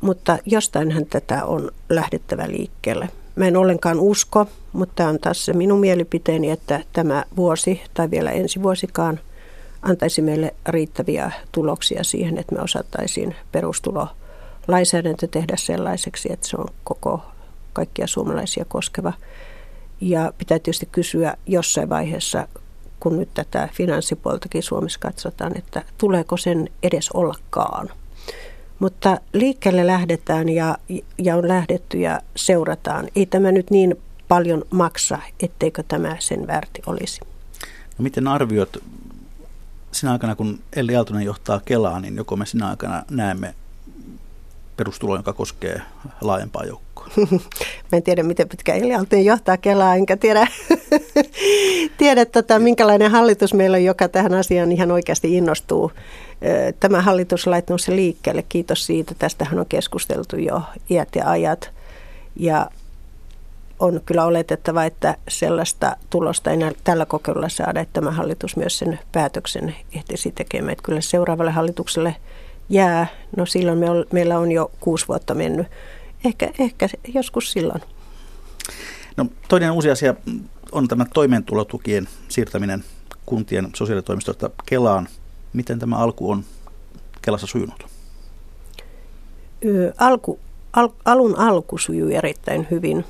Mutta jostainhan tätä on lähdettävä liikkeelle. Mä en ollenkaan usko, mutta tämä on taas se minun mielipiteeni, että tämä vuosi tai vielä ensi vuosikaan antaisi meille riittäviä tuloksia siihen, että me osattaisiin perustulo lainsäädäntö tehdä sellaiseksi, että se on koko kaikkia suomalaisia koskeva. Ja pitää tietysti kysyä jossain vaiheessa, kun nyt tätä finanssipuoltakin Suomessa katsotaan, että tuleeko sen edes ollakaan. Mutta liikkeelle lähdetään ja, ja on lähdetty ja seurataan. Ei tämä nyt niin paljon maksa, etteikö tämä sen väärti olisi. No miten arviot sinä aikana, kun Elli Aaltonen johtaa Kelaa, niin joko me sinä aikana näemme perustulo, joka koskee laajempaa joukkoa? Mä en tiedä, miten pitkä Elli Aaltonen johtaa Kelaa, enkä tiedä, tiedä tota, minkälainen hallitus meillä on, joka tähän asiaan ihan oikeasti innostuu tämä hallitus on laittanut se liikkeelle. Kiitos siitä. Tästähän on keskusteltu jo iät ja ajat. Ja on kyllä oletettava, että sellaista tulosta ei tällä kokeilulla saada, että tämä hallitus myös sen päätöksen ehtisi tekemään. Että kyllä seuraavalle hallitukselle jää. No silloin me on, meillä on jo kuusi vuotta mennyt. Ehkä, ehkä joskus silloin. No, toinen uusi asia on tämä toimeentulotukien siirtäminen kuntien sosiaalitoimistoista Kelaan – Miten tämä alku on Kelassa sujunut? Alku, al, alun alku sujui erittäin hyvin.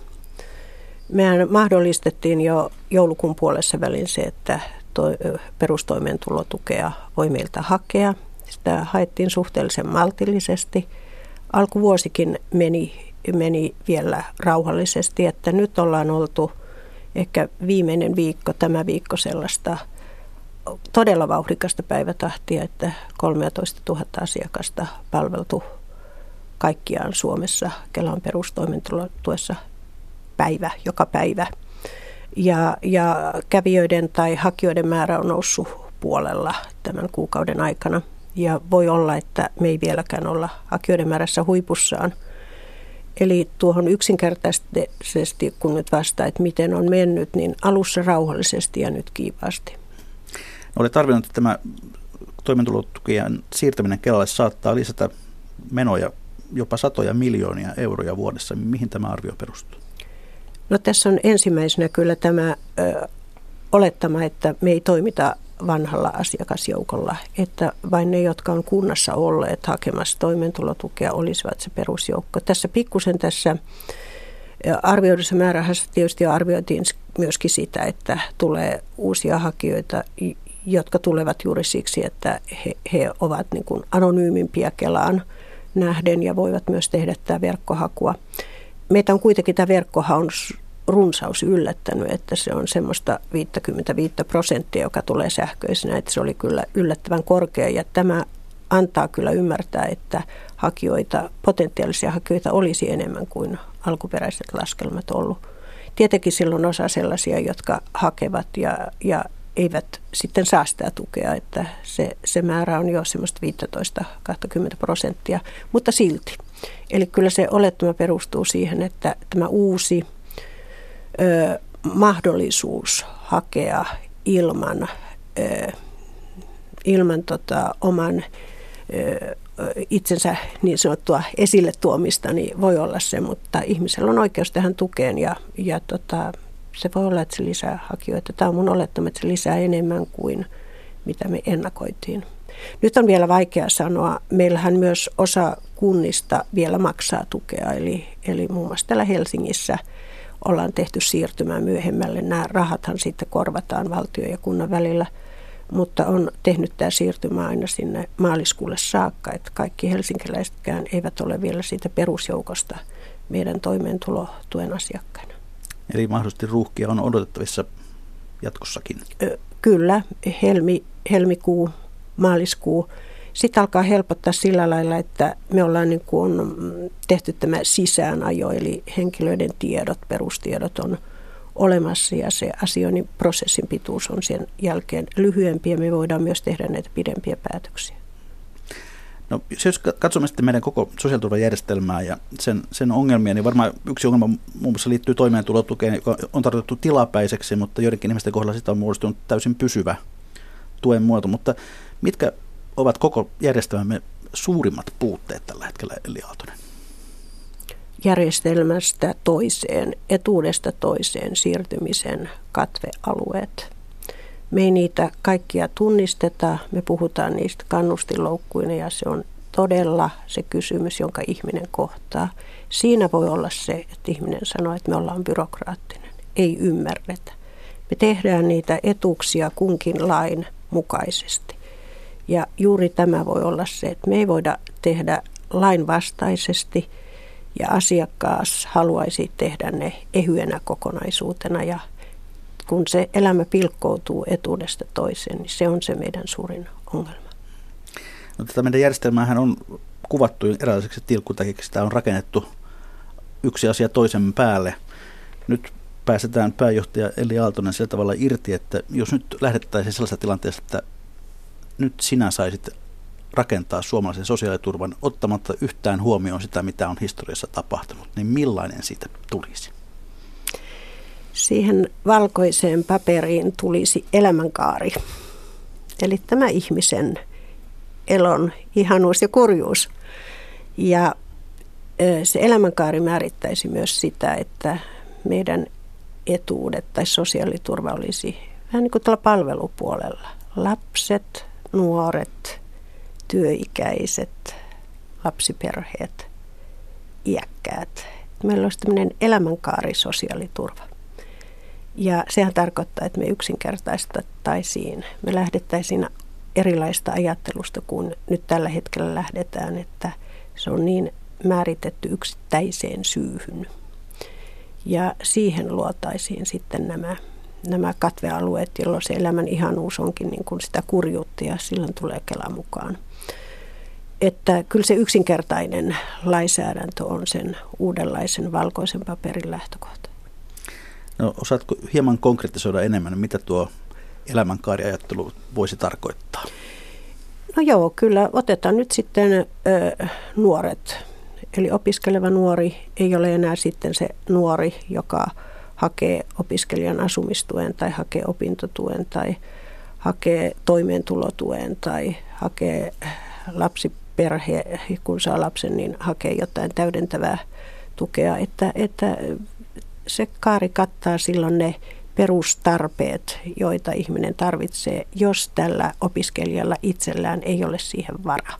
Mehän mahdollistettiin jo joulukuun puolessa välin se, että toi, perustoimeentulotukea voi meiltä hakea. Sitä haettiin suhteellisen maltillisesti. Alkuvuosikin meni, meni vielä rauhallisesti, että nyt ollaan oltu ehkä viimeinen viikko, tämä viikko sellaista – todella vauhdikasta päivätahtia, että 13 000 asiakasta palveltu kaikkiaan Suomessa Kelan perustoimentulotuessa päivä, joka päivä. Ja, ja kävijöiden tai hakijoiden määrä on noussut puolella tämän kuukauden aikana. Ja voi olla, että me ei vieläkään olla hakijoiden määrässä huipussaan. Eli tuohon yksinkertaisesti, kun nyt vastaa, että miten on mennyt, niin alussa rauhallisesti ja nyt kiivaasti. Olet arvioinut, että tämä toimeentulotukien siirtäminen Kelalle saattaa lisätä menoja jopa satoja miljoonia euroja vuodessa. Mihin tämä arvio perustuu? No tässä on ensimmäisenä kyllä tämä ö, olettama, että me ei toimita vanhalla asiakasjoukolla, että vain ne, jotka on kunnassa olleet hakemassa toimeentulotukea, olisivat se perusjoukko. Tässä pikkusen tässä arvioidussa määrähässä tietysti arvioitiin myöskin sitä, että tulee uusia hakijoita, jotka tulevat juuri siksi, että he, he ovat niin kuin anonyymimpiä Kelaan nähden ja voivat myös tehdä tämä verkkohakua. Meitä on kuitenkin tämä verkkohaun runsaus yllättänyt, että se on semmoista 55 prosenttia, joka tulee sähköisenä, että se oli kyllä yllättävän korkea ja tämä antaa kyllä ymmärtää, että hakijoita, potentiaalisia hakijoita olisi enemmän kuin alkuperäiset laskelmat ollut. Tietenkin silloin osa sellaisia, jotka hakevat ja, ja eivät sitten saa sitä tukea, että se, se määrä on jo semmoista 15-20 prosenttia, mutta silti. Eli kyllä se olettama perustuu siihen, että tämä uusi ö, mahdollisuus hakea ilman, ö, ilman tota, oman ö, itsensä niin sanottua esille tuomista, niin voi olla se, mutta ihmisellä on oikeus tähän tukeen ja, ja tota, se voi olla, että se lisää hakijoita. Tämä on mun olettama, että se lisää enemmän kuin mitä me ennakoitiin. Nyt on vielä vaikea sanoa. Meillähän myös osa kunnista vielä maksaa tukea, eli, eli muun muassa täällä Helsingissä ollaan tehty siirtymää myöhemmälle. Nämä rahathan sitten korvataan valtio ja kunnan välillä, mutta on tehnyt tämä siirtymä aina sinne maaliskuulle saakka, että kaikki helsinkiläisetkään eivät ole vielä siitä perusjoukosta meidän toimeentulotuen asiakkaina. Eli mahdollisesti ruuhkia on odotettavissa jatkossakin? Kyllä, helmi, helmikuu, maaliskuu. Sitten alkaa helpottaa sillä lailla, että me ollaan niin kuin tehty tämä sisäänajo, eli henkilöiden tiedot, perustiedot on olemassa ja se asioinnin prosessin pituus on sen jälkeen lyhyempi ja me voidaan myös tehdä näitä pidempiä päätöksiä. No, jos katsomme sitten meidän koko sosiaaliturvajärjestelmää ja sen, sen ongelmia, niin varmaan yksi ongelma muun muassa liittyy toimeentulotukeen, joka on tarkoitettu tilapäiseksi, mutta joidenkin ihmisten kohdalla sitä on muodostunut täysin pysyvä tuen muoto. Mutta mitkä ovat koko järjestelmämme suurimmat puutteet tällä hetkellä, Eli Aaltonen? Järjestelmästä toiseen, etuudesta toiseen siirtymisen katvealueet. Me ei niitä kaikkia tunnisteta, me puhutaan niistä kannustinloukkuina ja se on todella se kysymys, jonka ihminen kohtaa. Siinä voi olla se, että ihminen sanoo, että me ollaan byrokraattinen, ei ymmärretä. Me tehdään niitä etuuksia kunkin lain mukaisesti. Ja juuri tämä voi olla se, että me ei voida tehdä lainvastaisesti ja asiakkaas haluaisi tehdä ne ehyenä kokonaisuutena ja kun se elämä pilkkoutuu etuudesta toiseen, niin se on se meidän suurin ongelma. No, tätä meidän järjestelmäähän on kuvattu erilaiseksi tilkkutäkiksi. Sitä on rakennettu yksi asia toisen päälle. Nyt pääsetään pääjohtaja Eli Aaltonen sillä tavalla irti, että jos nyt lähdettäisiin sellaisessa tilanteessa, että nyt sinä saisit rakentaa suomalaisen sosiaaliturvan ottamatta yhtään huomioon sitä, mitä on historiassa tapahtunut, niin millainen siitä tulisi? siihen valkoiseen paperiin tulisi elämänkaari. Eli tämä ihmisen elon ihanuus ja kurjuus. Ja se elämänkaari määrittäisi myös sitä, että meidän etuudet tai sosiaaliturva olisi vähän niin kuin tällä palvelupuolella. Lapset, nuoret, työikäiset, lapsiperheet, iäkkäät. Meillä olisi tämmöinen elämänkaari sosiaaliturva. Ja sehän tarkoittaa, että me yksinkertaistaisiin, me lähdettäisiin erilaista ajattelusta kuin nyt tällä hetkellä lähdetään, että se on niin määritetty yksittäiseen syyhyn. Ja siihen luotaisiin sitten nämä, nämä katvealueet, jolloin se elämän ihanuus onkin niin kuin sitä kurjuutta ja silloin tulee Kela mukaan. Että kyllä se yksinkertainen lainsäädäntö on sen uudenlaisen valkoisen paperin lähtökohta. No, osaatko hieman konkretisoida enemmän, mitä tuo elämänkaariajattelu voisi tarkoittaa? No joo, kyllä otetaan nyt sitten ö, nuoret. Eli opiskeleva nuori ei ole enää sitten se nuori, joka hakee opiskelijan asumistuen tai hakee opintotuen tai hakee toimeentulotuen tai hakee lapsiperhe, kun saa lapsen, niin hakee jotain täydentävää tukea. Että, että se kaari kattaa silloin ne perustarpeet, joita ihminen tarvitsee, jos tällä opiskelijalla itsellään ei ole siihen vara.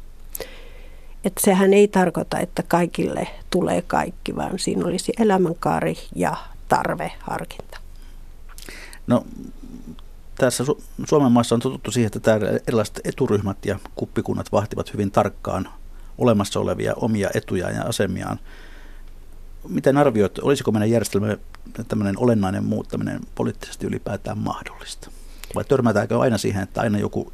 Et sehän ei tarkoita, että kaikille tulee kaikki, vaan siinä olisi elämänkaari ja tarveharkinta. No, tässä Su- Suomen maassa on totuttu siihen, että täällä erilaiset eturyhmät ja kuppikunnat vahtivat hyvin tarkkaan olemassa olevia omia etuja ja asemiaan miten arvioit, olisiko meidän järjestelmä tämmöinen olennainen muuttaminen poliittisesti ylipäätään mahdollista? Vai törmätäänkö aina siihen, että aina joku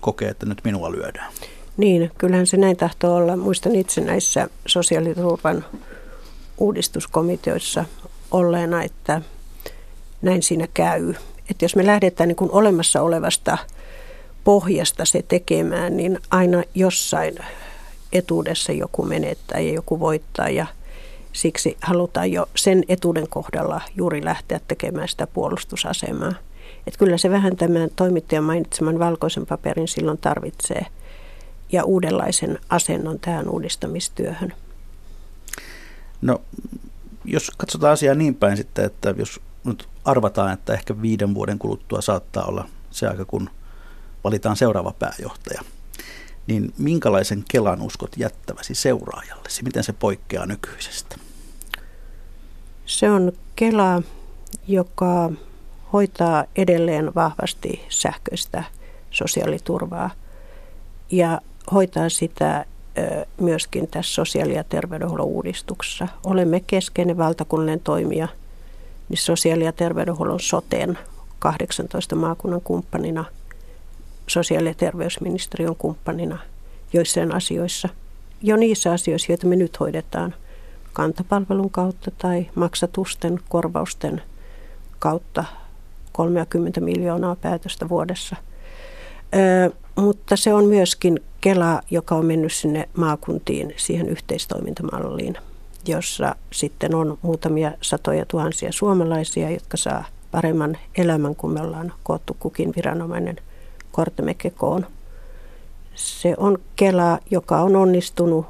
kokee, että nyt minua lyödään? Niin, kyllähän se näin tahtoo olla. Muistan itse näissä sosiaaliturvan uudistuskomiteoissa olleena, että näin siinä käy. Että jos me lähdetään niin kuin olemassa olevasta pohjasta se tekemään, niin aina jossain etuudessa joku menettää ja joku voittaa ja – Siksi halutaan jo sen etuuden kohdalla juuri lähteä tekemään sitä puolustusasemaa. Et kyllä se vähän tämän toimittajan mainitseman valkoisen paperin silloin tarvitsee. ja uudenlaisen asennon tähän uudistamistyöhön. No, jos katsotaan asiaa niin päin sitten, että jos nyt arvataan, että ehkä viiden vuoden kuluttua saattaa olla se aika, kun valitaan seuraava pääjohtaja, niin minkälaisen Kelan uskot jättäväsi seuraajallesi? Miten se poikkeaa nykyisestä? Se on Kela, joka hoitaa edelleen vahvasti sähköistä sosiaaliturvaa ja hoitaa sitä myöskin tässä sosiaali- ja terveydenhuollon uudistuksessa. Olemme keskeinen valtakunnallinen toimija niin sosiaali- ja terveydenhuollon soteen 18 maakunnan kumppanina, sosiaali- ja terveysministeriön kumppanina joissain asioissa. Jo niissä asioissa, joita me nyt hoidetaan kantapalvelun kautta tai maksatusten, korvausten kautta 30 miljoonaa päätöstä vuodessa. Mutta se on myöskin Kela, joka on mennyt sinne maakuntiin siihen yhteistoimintamalliin, jossa sitten on muutamia satoja tuhansia suomalaisia, jotka saa paremman elämän, kun me ollaan koottu kukin viranomainen kortemme kekoon. Se on Kela, joka on onnistunut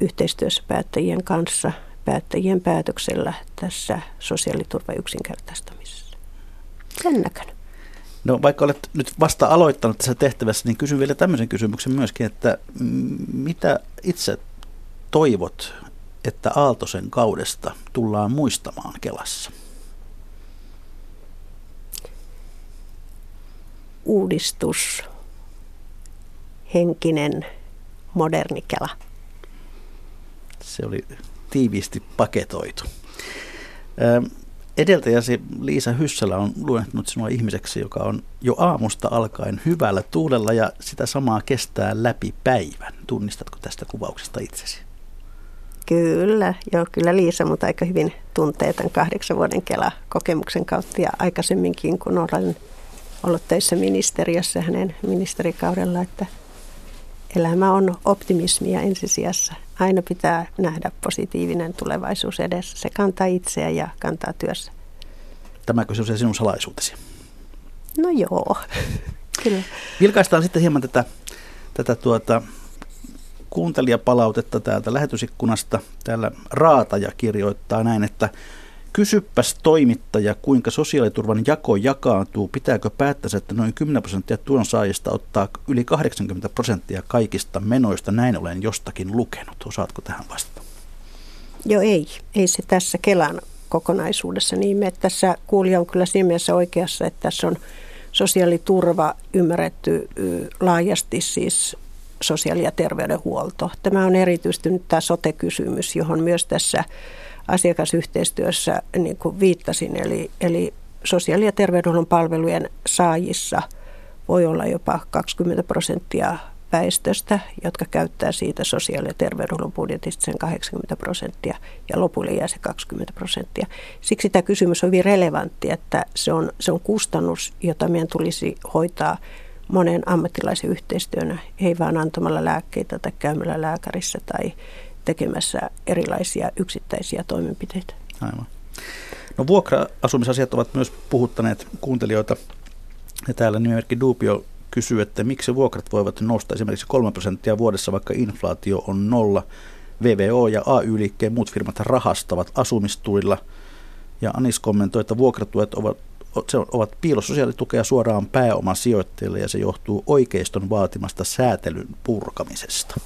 yhteistyössä päättäjien kanssa, päättäjien päätöksellä tässä sosiaaliturva yksinkertaistamisessa. Sen näköinen. No vaikka olet nyt vasta aloittanut tässä tehtävässä, niin kysyn vielä tämmöisen kysymyksen myöskin, että mitä itse toivot, että Aaltosen kaudesta tullaan muistamaan Kelassa? Uudistus, henkinen, moderni Kela. Se oli tiiviisti paketoitu. Edeltäjäsi Liisa Hyssälä on luennut sinua ihmiseksi, joka on jo aamusta alkaen hyvällä tuulella ja sitä samaa kestää läpi päivän. Tunnistatko tästä kuvauksesta itsesi? Kyllä, joo, kyllä Liisa, mutta aika hyvin tuntee tämän kahdeksan vuoden Kela-kokemuksen kautta ja aikaisemminkin, kun olen ollut töissä ministeriössä hänen ministerikaudella, että elämä on optimismia ensisijassa. Aina pitää nähdä positiivinen tulevaisuus edessä. Se kantaa itseä ja kantaa työssä. Tämäkö se on se sinun salaisuutesi? No joo, kyllä. Vilkaistaan sitten hieman tätä, tätä tuota, kuuntelijapalautetta täältä lähetysikkunasta. Täällä Raataja kirjoittaa näin, että Kysyppäs toimittaja, kuinka sosiaaliturvan jako jakaantuu. Pitääkö päättäisi, että noin 10 prosenttia tuon saajista ottaa yli 80 prosenttia kaikista menoista? Näin olen jostakin lukenut. Osaatko tähän vastata? Joo, ei. Ei se tässä Kelan kokonaisuudessa niin me Tässä kuulija on kyllä siinä mielessä oikeassa, että tässä on sosiaaliturva ymmärretty laajasti siis sosiaali- ja terveydenhuolto. Tämä on erityisesti nyt tämä sote-kysymys, johon myös tässä asiakasyhteistyössä niin kuin viittasin, eli, eli sosiaali- ja terveydenhuollon palvelujen saajissa voi olla jopa 20 prosenttia väestöstä, jotka käyttää siitä sosiaali- ja terveydenhuollon budjetista sen 80 prosenttia ja lopulle jää se 20 prosenttia. Siksi tämä kysymys on hyvin relevantti, että se on, se on kustannus, jota meidän tulisi hoitaa monen ammattilaisen yhteistyönä, ei vaan antamalla lääkkeitä tai käymällä lääkärissä tai tekemässä erilaisia yksittäisiä toimenpiteitä. Aivan. No vuokra-asumisasiat ovat myös puhuttaneet kuuntelijoita. Ja täällä nimimerkki Dubio kysyy, että miksi vuokrat voivat nousta esimerkiksi 3 prosenttia vuodessa, vaikka inflaatio on nolla. VVO ja AY-liikkeen muut firmat rahastavat asumistuilla. Ja Anis kommentoi, että vuokratuet ovat, se ovat piilososiaalitukea suoraan pääoman sijoittajille ja se johtuu oikeiston vaatimasta säätelyn purkamisesta.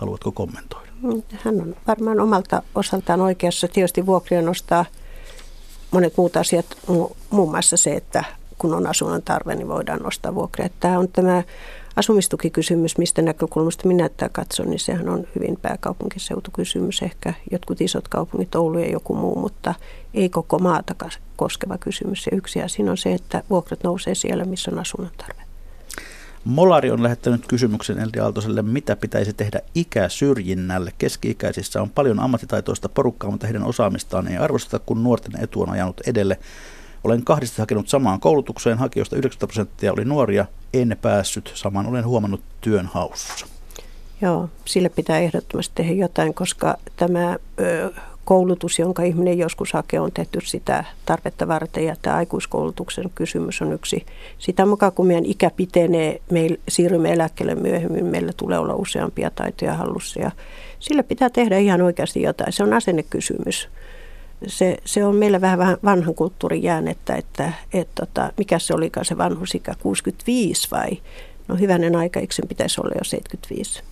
Haluatko kommentoida? Hän on varmaan omalta osaltaan oikeassa. Tietysti vuokria nostaa monet muut asiat, muun muassa se, että kun on asunnon tarve, niin voidaan nostaa vuokria. Tämä on tämä asumistukikysymys, mistä näkökulmasta minä tätä katson, niin sehän on hyvin pääkaupunkiseutukysymys. Ehkä jotkut isot kaupungit, Oulu ja joku muu, mutta ei koko maata koskeva kysymys. Ja yksi asia on se, että vuokrat nousee siellä, missä on asunnon tarve. Molari on lähettänyt kysymyksen Eldi Aaltoselle, mitä pitäisi tehdä ikäsyrjinnälle. Keski-ikäisissä on paljon ammattitaitoista porukkaa, mutta heidän osaamistaan ei arvosteta, kun nuorten etu on ajanut edelle. Olen kahdesti hakenut samaan koulutukseen, hakijoista 90 prosenttia oli nuoria, en päässyt. Saman olen huomannut työn haussa. Joo, sille pitää ehdottomasti tehdä jotain, koska tämä ö, koulutus, jonka ihminen joskus hakee, on tehty sitä tarvetta varten ja tämä aikuiskoulutuksen kysymys on yksi. Sitä mukaan kun meidän ikä pitenee, me siirrymme eläkkeelle myöhemmin, meillä tulee olla useampia taitoja hallussa ja sillä pitää tehdä ihan oikeasti jotain. Se on asennekysymys. Se, se on meillä vähän vanhan kulttuurin jäänettä, että et, tota, mikä se olikaan se vanhusikä, 65 vai? No hyvänen aika, eikö sen pitäisi olla jo 75?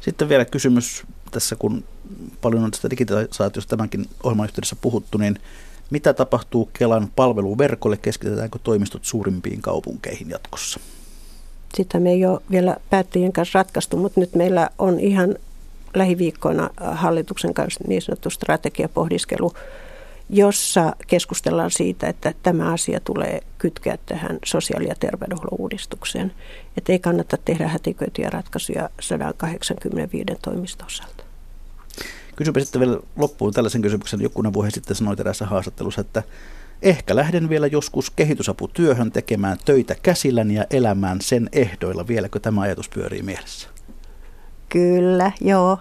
Sitten vielä kysymys tässä, kun paljon on tästä digitalisaatiosta tämänkin ohjelman yhteydessä puhuttu, niin mitä tapahtuu Kelan palveluverkolle? Keskitetäänkö toimistot suurimpiin kaupunkeihin jatkossa? Sitä me ei ole vielä päättäjien kanssa ratkaistu, mutta nyt meillä on ihan lähiviikkoina hallituksen kanssa niin sanottu strategiapohdiskelu, jossa keskustellaan siitä, että tämä asia tulee kytkeä tähän sosiaali- ja terveydenhuollon uudistukseen. Että ei kannata tehdä hätiköityjä ratkaisuja 185 toimiston. Kysynpä sitten vielä loppuun tällaisen kysymyksen. Jokunen vuosi sitten sanoi erässä haastattelussa, että ehkä lähden vielä joskus kehitysaputyöhön tekemään töitä käsilläni ja elämään sen ehdoilla. Vieläkö tämä ajatus pyörii mielessä? Kyllä, joo.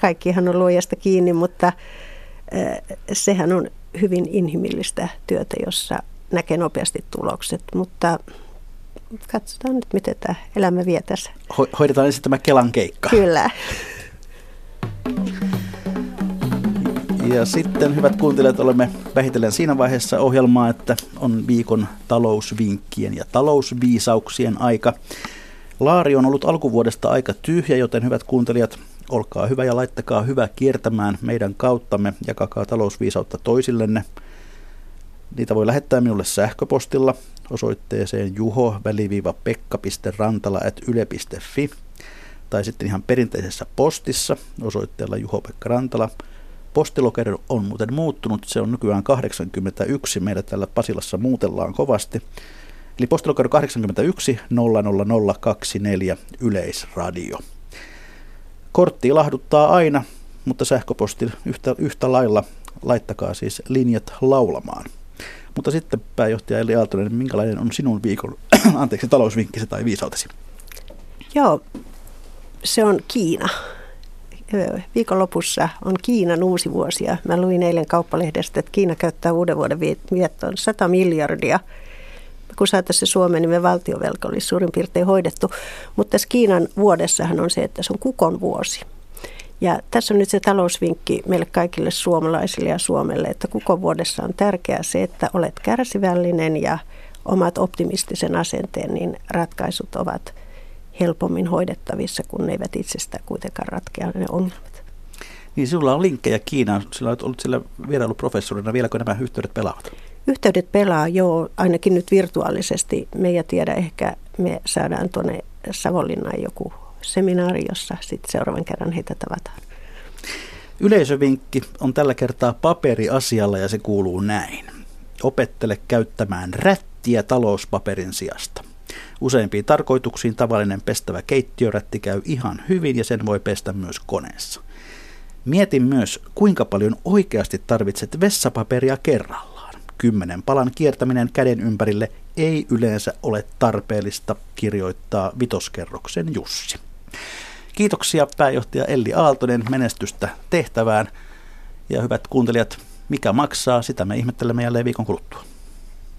Kaikkihan on luojasta kiinni, mutta sehän on hyvin inhimillistä työtä, jossa näkee nopeasti tulokset, mutta katsotaan nyt, miten tämä elämä vie tässä. Ho- hoidetaan ensin tämä Kelan keikka. Kyllä. Ja sitten, hyvät kuuntelijat, olemme vähitellen siinä vaiheessa ohjelmaa, että on viikon talousvinkkien ja talousviisauksien aika. Laari on ollut alkuvuodesta aika tyhjä, joten hyvät kuuntelijat, olkaa hyvä ja laittakaa hyvä kiertämään meidän kauttamme. Jakakaa talousviisautta toisillenne. Niitä voi lähettää minulle sähköpostilla osoitteeseen juho-pekka.rantala.yle.fi tai sitten ihan perinteisessä postissa osoitteella Juho-Pekka Rantala. Postilokero on muuten muuttunut, se on nykyään 81, meillä täällä Pasilassa muutellaan kovasti. Eli postilokero 81 00024 Yleisradio. Kortti ilahduttaa aina, mutta sähköposti yhtä, yhtä lailla laittakaa siis linjat laulamaan. Mutta sitten pääjohtaja Eli Aaltonen, minkälainen on sinun viikon, anteeksi, talousvinkkisi tai viisautesi? Joo, se on Kiina. Viikonlopussa on Kiinan uusi vuosi ja mä luin eilen kauppalehdestä, että Kiina käyttää uuden vuoden viettoon 100 miljardia – kun saataisiin se niin me valtiovelka olisi suurin piirtein hoidettu. Mutta tässä Kiinan vuodessahan on se, että se on kukon vuosi. Ja tässä on nyt se talousvinkki meille kaikille suomalaisille ja Suomelle, että kukon vuodessa on tärkeää se, että olet kärsivällinen ja omat optimistisen asenteen, niin ratkaisut ovat helpommin hoidettavissa, kun ne eivät itsestään kuitenkaan ratkea ne ongelmat. Niin sinulla on linkkejä Kiinaan, sillä olet ollut siellä vierailuprofessorina, vieläkö nämä yhteydet pelaavat? Yhteydet pelaa jo ainakin nyt virtuaalisesti. Me ei tiedä, ehkä me saadaan tuonne Savonlinnaan joku seminaari, jossa sitten seuraavan kerran heitä tavataan. Yleisövinkki on tällä kertaa paperiasialla ja se kuuluu näin. Opettele käyttämään rättiä talouspaperin sijasta. Useimpiin tarkoituksiin tavallinen pestävä keittiörätti käy ihan hyvin ja sen voi pestä myös koneessa. Mietin myös, kuinka paljon oikeasti tarvitset vessapaperia kerralla kymmenen palan kiertäminen käden ympärille ei yleensä ole tarpeellista, kirjoittaa vitoskerroksen Jussi. Kiitoksia pääjohtaja Elli Aaltonen menestystä tehtävään. Ja hyvät kuuntelijat, mikä maksaa, sitä me ihmettelemme jälleen viikon kuluttua.